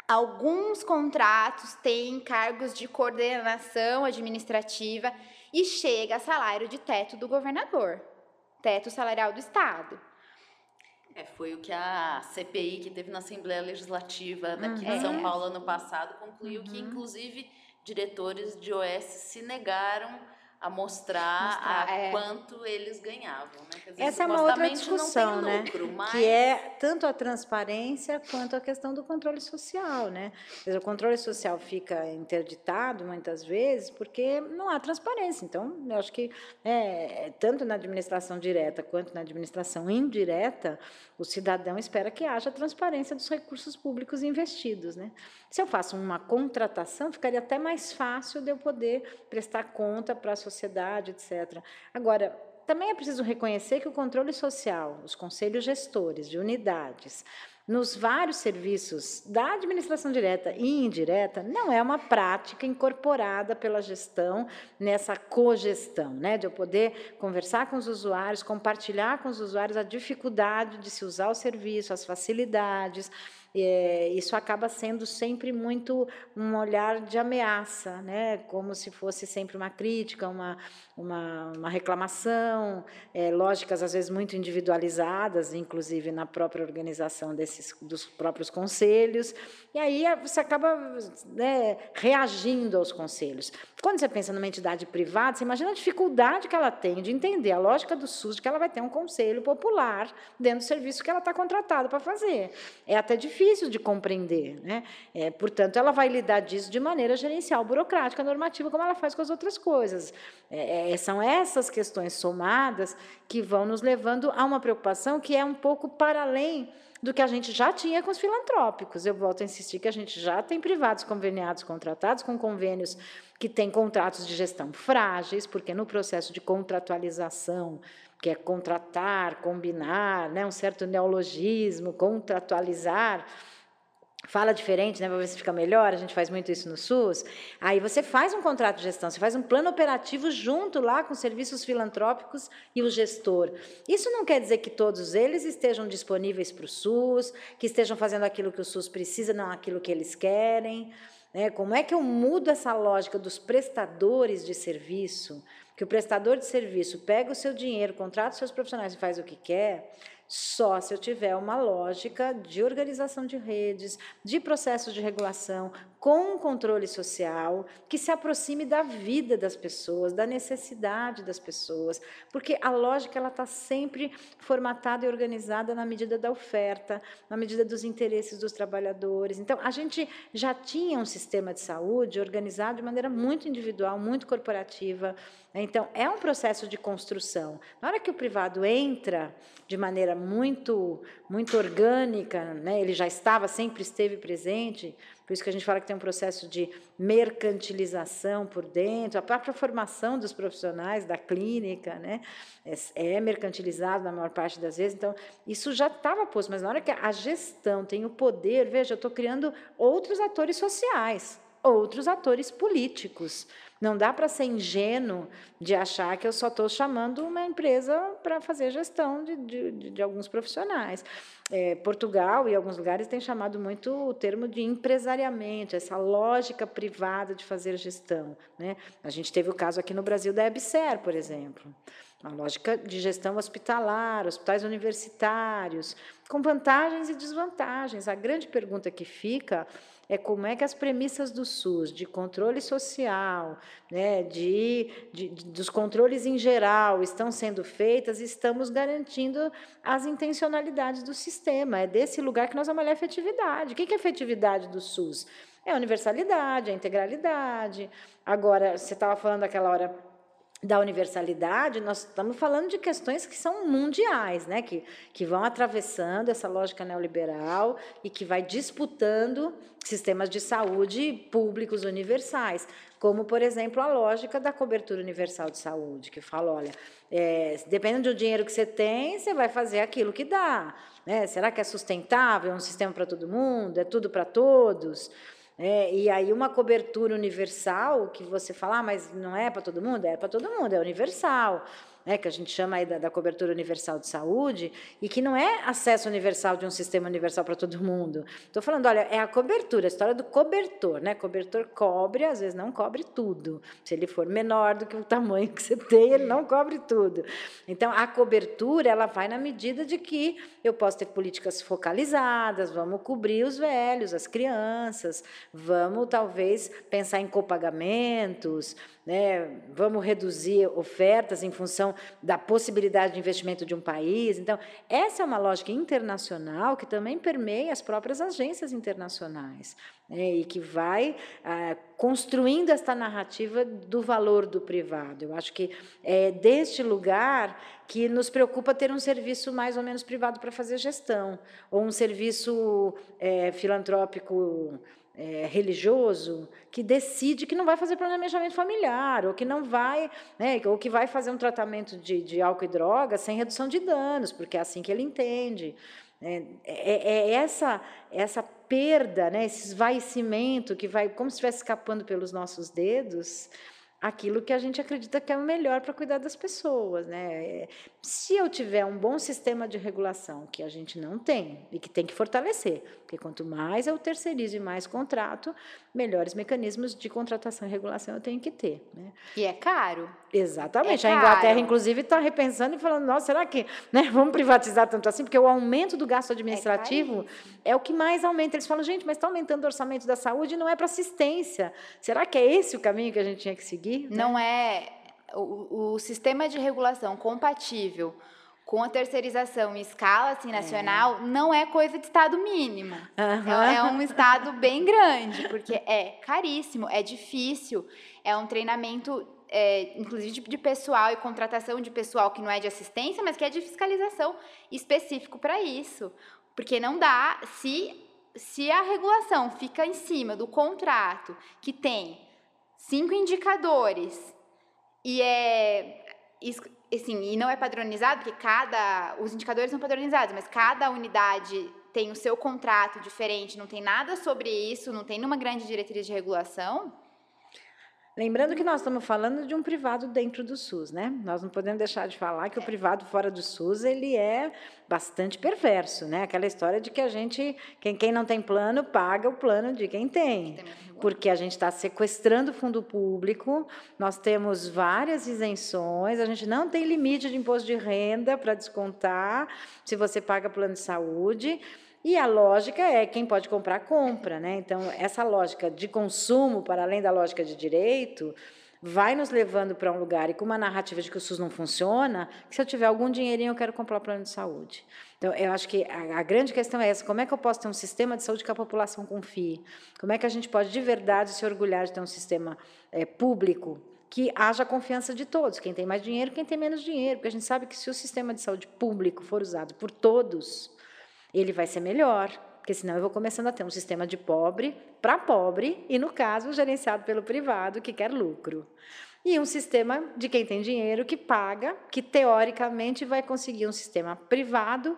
Alguns contratos têm cargos de coordenação administrativa e chega a salário de teto do governador, teto salarial do estado. É, foi o que a CPI que teve na Assembleia Legislativa daqui uhum. de São Paulo ano passado concluiu uhum. que, inclusive, diretores de OS se negaram a mostrar, mostrar a é. quanto eles ganhavam. Né? Dizer, Essa é uma outra discussão, né? lucro? Mas... Que é tanto a transparência quanto a questão do controle social, né? O controle social fica interditado muitas vezes porque não há transparência. Então, eu acho que é, tanto na administração direta quanto na administração indireta, o cidadão espera que haja transparência dos recursos públicos investidos, né? Se eu faço uma contratação, ficaria até mais fácil de eu poder prestar conta para a sociedade, etc. Agora, também é preciso reconhecer que o controle social, os conselhos gestores de unidades, nos vários serviços da administração direta e indireta, não é uma prática incorporada pela gestão nessa cogestão, né, de eu poder conversar com os usuários, compartilhar com os usuários a dificuldade de se usar o serviço, as facilidades, é, isso acaba sendo sempre muito um olhar de ameaça, né? como se fosse sempre uma crítica, uma, uma, uma reclamação, é, lógicas às vezes muito individualizadas, inclusive na própria organização desses, dos próprios conselhos, e aí você acaba né, reagindo aos conselhos. Quando você pensa numa entidade privada, você imagina a dificuldade que ela tem de entender a lógica do SUS, de que ela vai ter um conselho popular dentro do serviço que ela está contratada para fazer. É até difícil de compreender. Né? É, portanto, ela vai lidar disso de maneira gerencial, burocrática, normativa, como ela faz com as outras coisas. É, é, são essas questões somadas que vão nos levando a uma preocupação que é um pouco para além do que a gente já tinha com os filantrópicos. Eu volto a insistir que a gente já tem privados conveniados, contratados com convênios que têm contratos de gestão frágeis, porque no processo de contratualização que é contratar, combinar, né, um certo neologismo, contratualizar, fala diferente, né, para ver se fica melhor, a gente faz muito isso no SUS. Aí você faz um contrato de gestão, você faz um plano operativo junto lá com serviços filantrópicos e o gestor. Isso não quer dizer que todos eles estejam disponíveis para o SUS, que estejam fazendo aquilo que o SUS precisa, não aquilo que eles querem. Né? Como é que eu mudo essa lógica dos prestadores de serviço que o prestador de serviço pega o seu dinheiro, contrata os seus profissionais e faz o que quer, só se eu tiver uma lógica de organização de redes, de processos de regulação, com um controle social, que se aproxime da vida das pessoas, da necessidade das pessoas, porque a lógica ela está sempre formatada e organizada na medida da oferta, na medida dos interesses dos trabalhadores. Então, a gente já tinha um sistema de saúde organizado de maneira muito individual, muito corporativa. Então, é um processo de construção. Na hora que o privado entra de maneira muito, muito orgânica, né? ele já estava, sempre esteve presente, por isso que a gente fala que tem um processo de mercantilização por dentro, a própria formação dos profissionais da clínica né, é, é mercantilizado na maior parte das vezes. Então, isso já estava posto, mas na hora que a gestão tem o poder, veja, eu estou criando outros atores sociais, outros atores políticos. Não dá para ser ingênuo de achar que eu só estou chamando uma empresa para fazer gestão de, de, de alguns profissionais. É, Portugal e alguns lugares têm chamado muito o termo de empresariamento, essa lógica privada de fazer gestão. Né? A gente teve o caso aqui no Brasil da EBSER, por exemplo. Uma lógica de gestão hospitalar, hospitais universitários, com vantagens e desvantagens. A grande pergunta que fica é como é que as premissas do SUS, de controle social, né, de, de, de, dos controles em geral, estão sendo feitas estamos garantindo as intencionalidades do sistema. É desse lugar que nós vamos olhar a efetividade. O que é a efetividade do SUS? É a universalidade, a integralidade. Agora, você estava falando aquela hora da universalidade, nós estamos falando de questões que são mundiais, né? que, que vão atravessando essa lógica neoliberal e que vai disputando sistemas de saúde públicos universais, como, por exemplo, a lógica da cobertura universal de saúde, que fala, olha, é, dependendo do dinheiro que você tem, você vai fazer aquilo que dá. Né? Será que é sustentável? É um sistema para todo mundo? É tudo para todos? É, e aí uma cobertura universal que você fala, ah, mas não é para todo mundo? É para todo mundo, é universal né, que a gente chama aí da, da, cobertura universal de saúde, e que não é acesso universal de um sistema universal para todo mundo. Estou falando, olha, é a cobertura, a história do cobertor. Né? Cobertor cobre, às vezes não cobre tudo. Se ele for menor do que o tamanho que você tem, ele não cobre tudo. Então, a cobertura ela vai na medida de que eu posso ter políticas focalizadas, vamos cobrir os velhos, as crianças, vamos talvez pensar em copagamentos, né? vamos reduzir ofertas em função da possibilidade de investimento de um país. Então, essa é uma lógica internacional que também permeia as próprias agências internacionais né? e que vai ah, construindo esta narrativa do valor do privado. Eu acho que é deste lugar que nos preocupa ter um serviço mais ou menos privado para fazer gestão, ou um serviço é, filantrópico é, religioso que decide que não vai fazer planejamento familiar, ou que não vai, né, ou que vai fazer um tratamento de, de álcool e droga sem redução de danos, porque é assim que ele entende. É, é, é essa, essa perda, né, esse esvaecimento que vai, como se estivesse escapando pelos nossos dedos, aquilo que a gente acredita que é o melhor para cuidar das pessoas. Né? Se eu tiver um bom sistema de regulação, que a gente não tem e que tem que fortalecer, porque quanto mais eu terceirizo e mais contrato, melhores mecanismos de contratação e regulação eu tenho que ter. Né? E é caro. Exatamente. É a Inglaterra, caro. inclusive, está repensando e falando: nossa, será que né, vamos privatizar tanto assim? Porque o aumento do gasto administrativo é, é o que mais aumenta. Eles falam, gente, mas está aumentando o orçamento da saúde e não é para assistência. Será que é esse o caminho que a gente tinha que seguir? Né? Não é o, o sistema de regulação compatível com a terceirização em escala assim, nacional, é. não é coisa de Estado mínimo. Uhum. É, é, um Estado bem grande, porque é caríssimo, é difícil, é um treinamento, é, inclusive de, de, pessoal e contratação de pessoal que não é de assistência, mas que é de fiscalização específico para isso. Porque não dá, se, se a regulação fica em cima do contrato que tem cinco indicadores e é assim, e não é padronizado, porque cada os indicadores são padronizados, mas cada unidade tem o seu contrato diferente, não tem nada sobre isso, não tem nenhuma grande diretriz de regulação. Lembrando que nós estamos falando de um privado dentro do SUS, né? Nós não podemos deixar de falar que o privado fora do SUS ele é bastante perverso, né? Aquela história de que a gente, quem, quem não tem plano, paga o plano de quem tem. Porque a gente está sequestrando o fundo público, nós temos várias isenções, a gente não tem limite de imposto de renda para descontar se você paga plano de saúde. E a lógica é quem pode comprar, compra. Né? Então, essa lógica de consumo, para além da lógica de direito, vai nos levando para um lugar e com uma narrativa de que o SUS não funciona, que se eu tiver algum dinheirinho eu quero comprar um plano de saúde. Então, eu acho que a, a, grande questão é essa: como é que eu posso ter um sistema de saúde que a população confie? Como é que a gente pode de verdade se orgulhar de ter um sistema é, público que haja confiança de todos, quem tem mais dinheiro, quem tem menos dinheiro, porque a gente sabe que se o sistema de saúde público for usado por todos, ele vai ser melhor, porque senão eu vou começando a ter um sistema de pobre para pobre, e no caso, gerenciado pelo privado, que quer lucro. E um sistema de quem tem dinheiro que paga, que teoricamente vai conseguir um sistema privado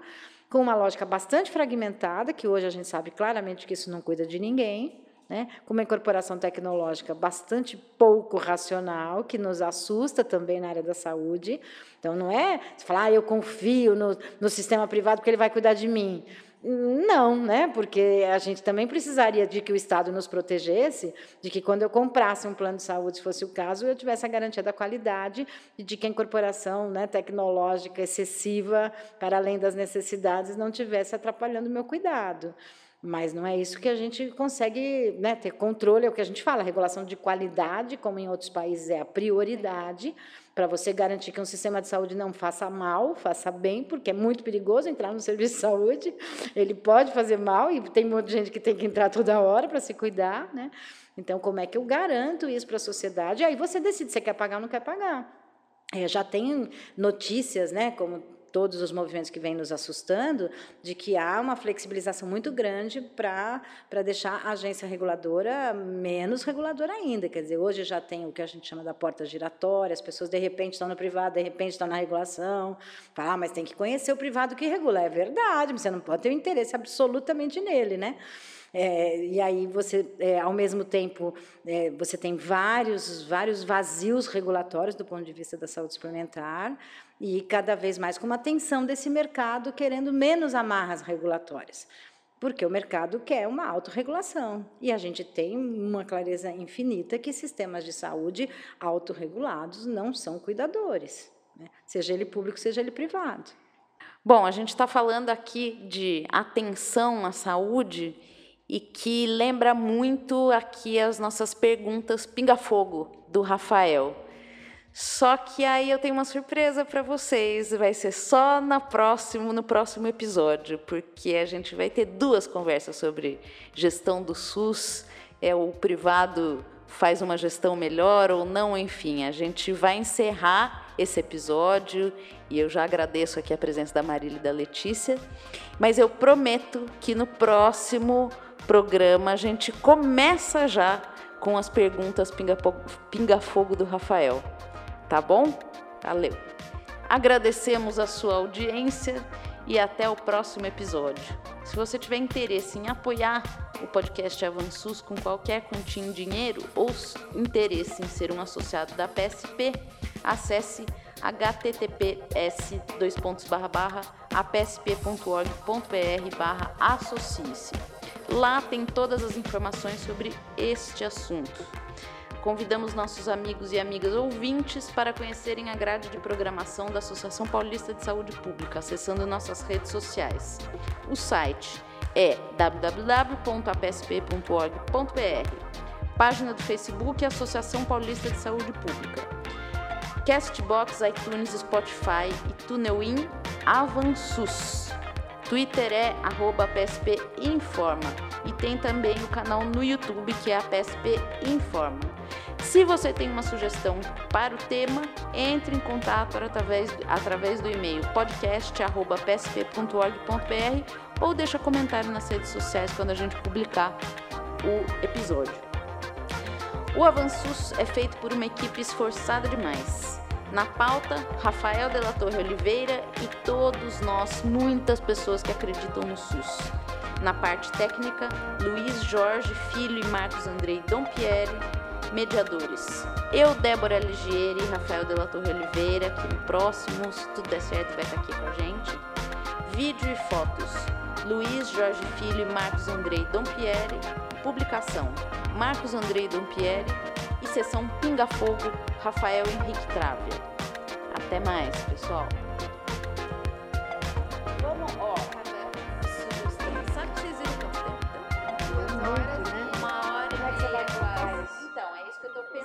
com uma lógica bastante fragmentada, que hoje a gente sabe claramente que isso não cuida de ninguém, né? com uma incorporação tecnológica bastante pouco racional, que nos assusta também na área da saúde. Então, não é falar, ah, eu confio no, no sistema privado porque ele vai cuidar de mim. Não, né? Porque a gente também precisaria de que o Estado nos protegesse, de que quando eu comprasse um plano de saúde, se fosse o caso, eu tivesse a garantia da qualidade e de que a incorporação né, tecnológica excessiva, para além das necessidades, não tivesse atrapalhando o meu cuidado. Mas não é isso que a gente consegue né, ter controle, é o que a gente fala, a regulação de qualidade, como em outros países é a prioridade, para você garantir que um sistema de saúde não faça mal, faça bem, porque é muito perigoso entrar no serviço de saúde, ele pode fazer mal, e tem muita gente que tem que entrar toda hora para se cuidar. Né? Então, como é que eu garanto isso para a sociedade? Aí você decide se quer pagar ou não quer pagar. É, já tem notícias, né, como todos os movimentos que vêm nos assustando, de que há uma flexibilização muito grande para deixar a agência reguladora menos reguladora ainda. Quer dizer, hoje já tem o que a gente chama da porta giratória, as pessoas de repente estão no privado, de repente estão na regulação. Fala, ah, mas tem que conhecer o privado que regula. É verdade, você não pode ter um interesse absolutamente nele, né? É, e aí você, é, ao mesmo tempo, é, você tem vários, vários vazios regulatórios do ponto de vista da saúde suplementar e cada vez mais com uma tensão desse mercado querendo menos amarras regulatórias. Porque o mercado quer uma autorregulação. E a gente tem uma clareza infinita que sistemas de saúde autorregulados não são cuidadores, né? seja ele público, seja ele privado. Bom, a gente está falando aqui de atenção à saúde e que lembra muito aqui as nossas perguntas pinga-fogo do Rafael. Só que aí eu tenho uma surpresa para vocês, vai ser só na próximo, no próximo episódio, porque a gente vai ter duas conversas sobre gestão do SUS, é o privado faz uma gestão melhor ou não, enfim, a gente vai encerrar esse episódio e eu já agradeço aqui a presença da Marília e da Letícia, mas eu prometo que no próximo programa a gente começa já com as perguntas pinga-fogo do Rafael. Tá bom? Valeu. Agradecemos a sua audiência e até o próximo episódio. Se você tiver interesse em apoiar o podcast Avançus com qualquer quantia em dinheiro ou interesse em ser um associado da PSP, acesse https apsp.org.br associe-se. Lá tem todas as informações sobre este assunto. Convidamos nossos amigos e amigas ouvintes para conhecerem a grade de programação da Associação Paulista de Saúde Pública, acessando nossas redes sociais. O site é www.apsp.org.br. Página do Facebook Associação Paulista de Saúde Pública. Castbox, iTunes, Spotify e TuneIn Avansus. Twitter é arroba PSP Informa e tem também o canal no YouTube que é a PSP Informa. Se você tem uma sugestão para o tema, entre em contato através, através do e-mail podcast.psp.org.br ou deixa comentário nas redes sociais quando a gente publicar o episódio. O Avançus é feito por uma equipe esforçada demais. Na pauta, Rafael de la Torre Oliveira e todos nós, muitas pessoas que acreditam no SUS. Na parte técnica, Luiz Jorge Filho e Marcos Andrei Dompieri, mediadores. Eu, Débora Ligieri e Rafael de la Torre Oliveira, que no próximo, se tudo der certo, vai estar aqui com a gente. Vídeo e fotos, Luiz Jorge Filho e Marcos Andrei Dompieri. Publicação, Marcos Andrei Dompieri. E sessão Pinga Fogo, Rafael Henrique Trávia. Até mais, pessoal.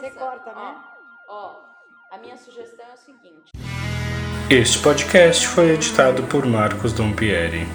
Você corta, né? Ó, ó, a minha sugestão é o seguinte. Este podcast foi editado por Marcos Dompieri.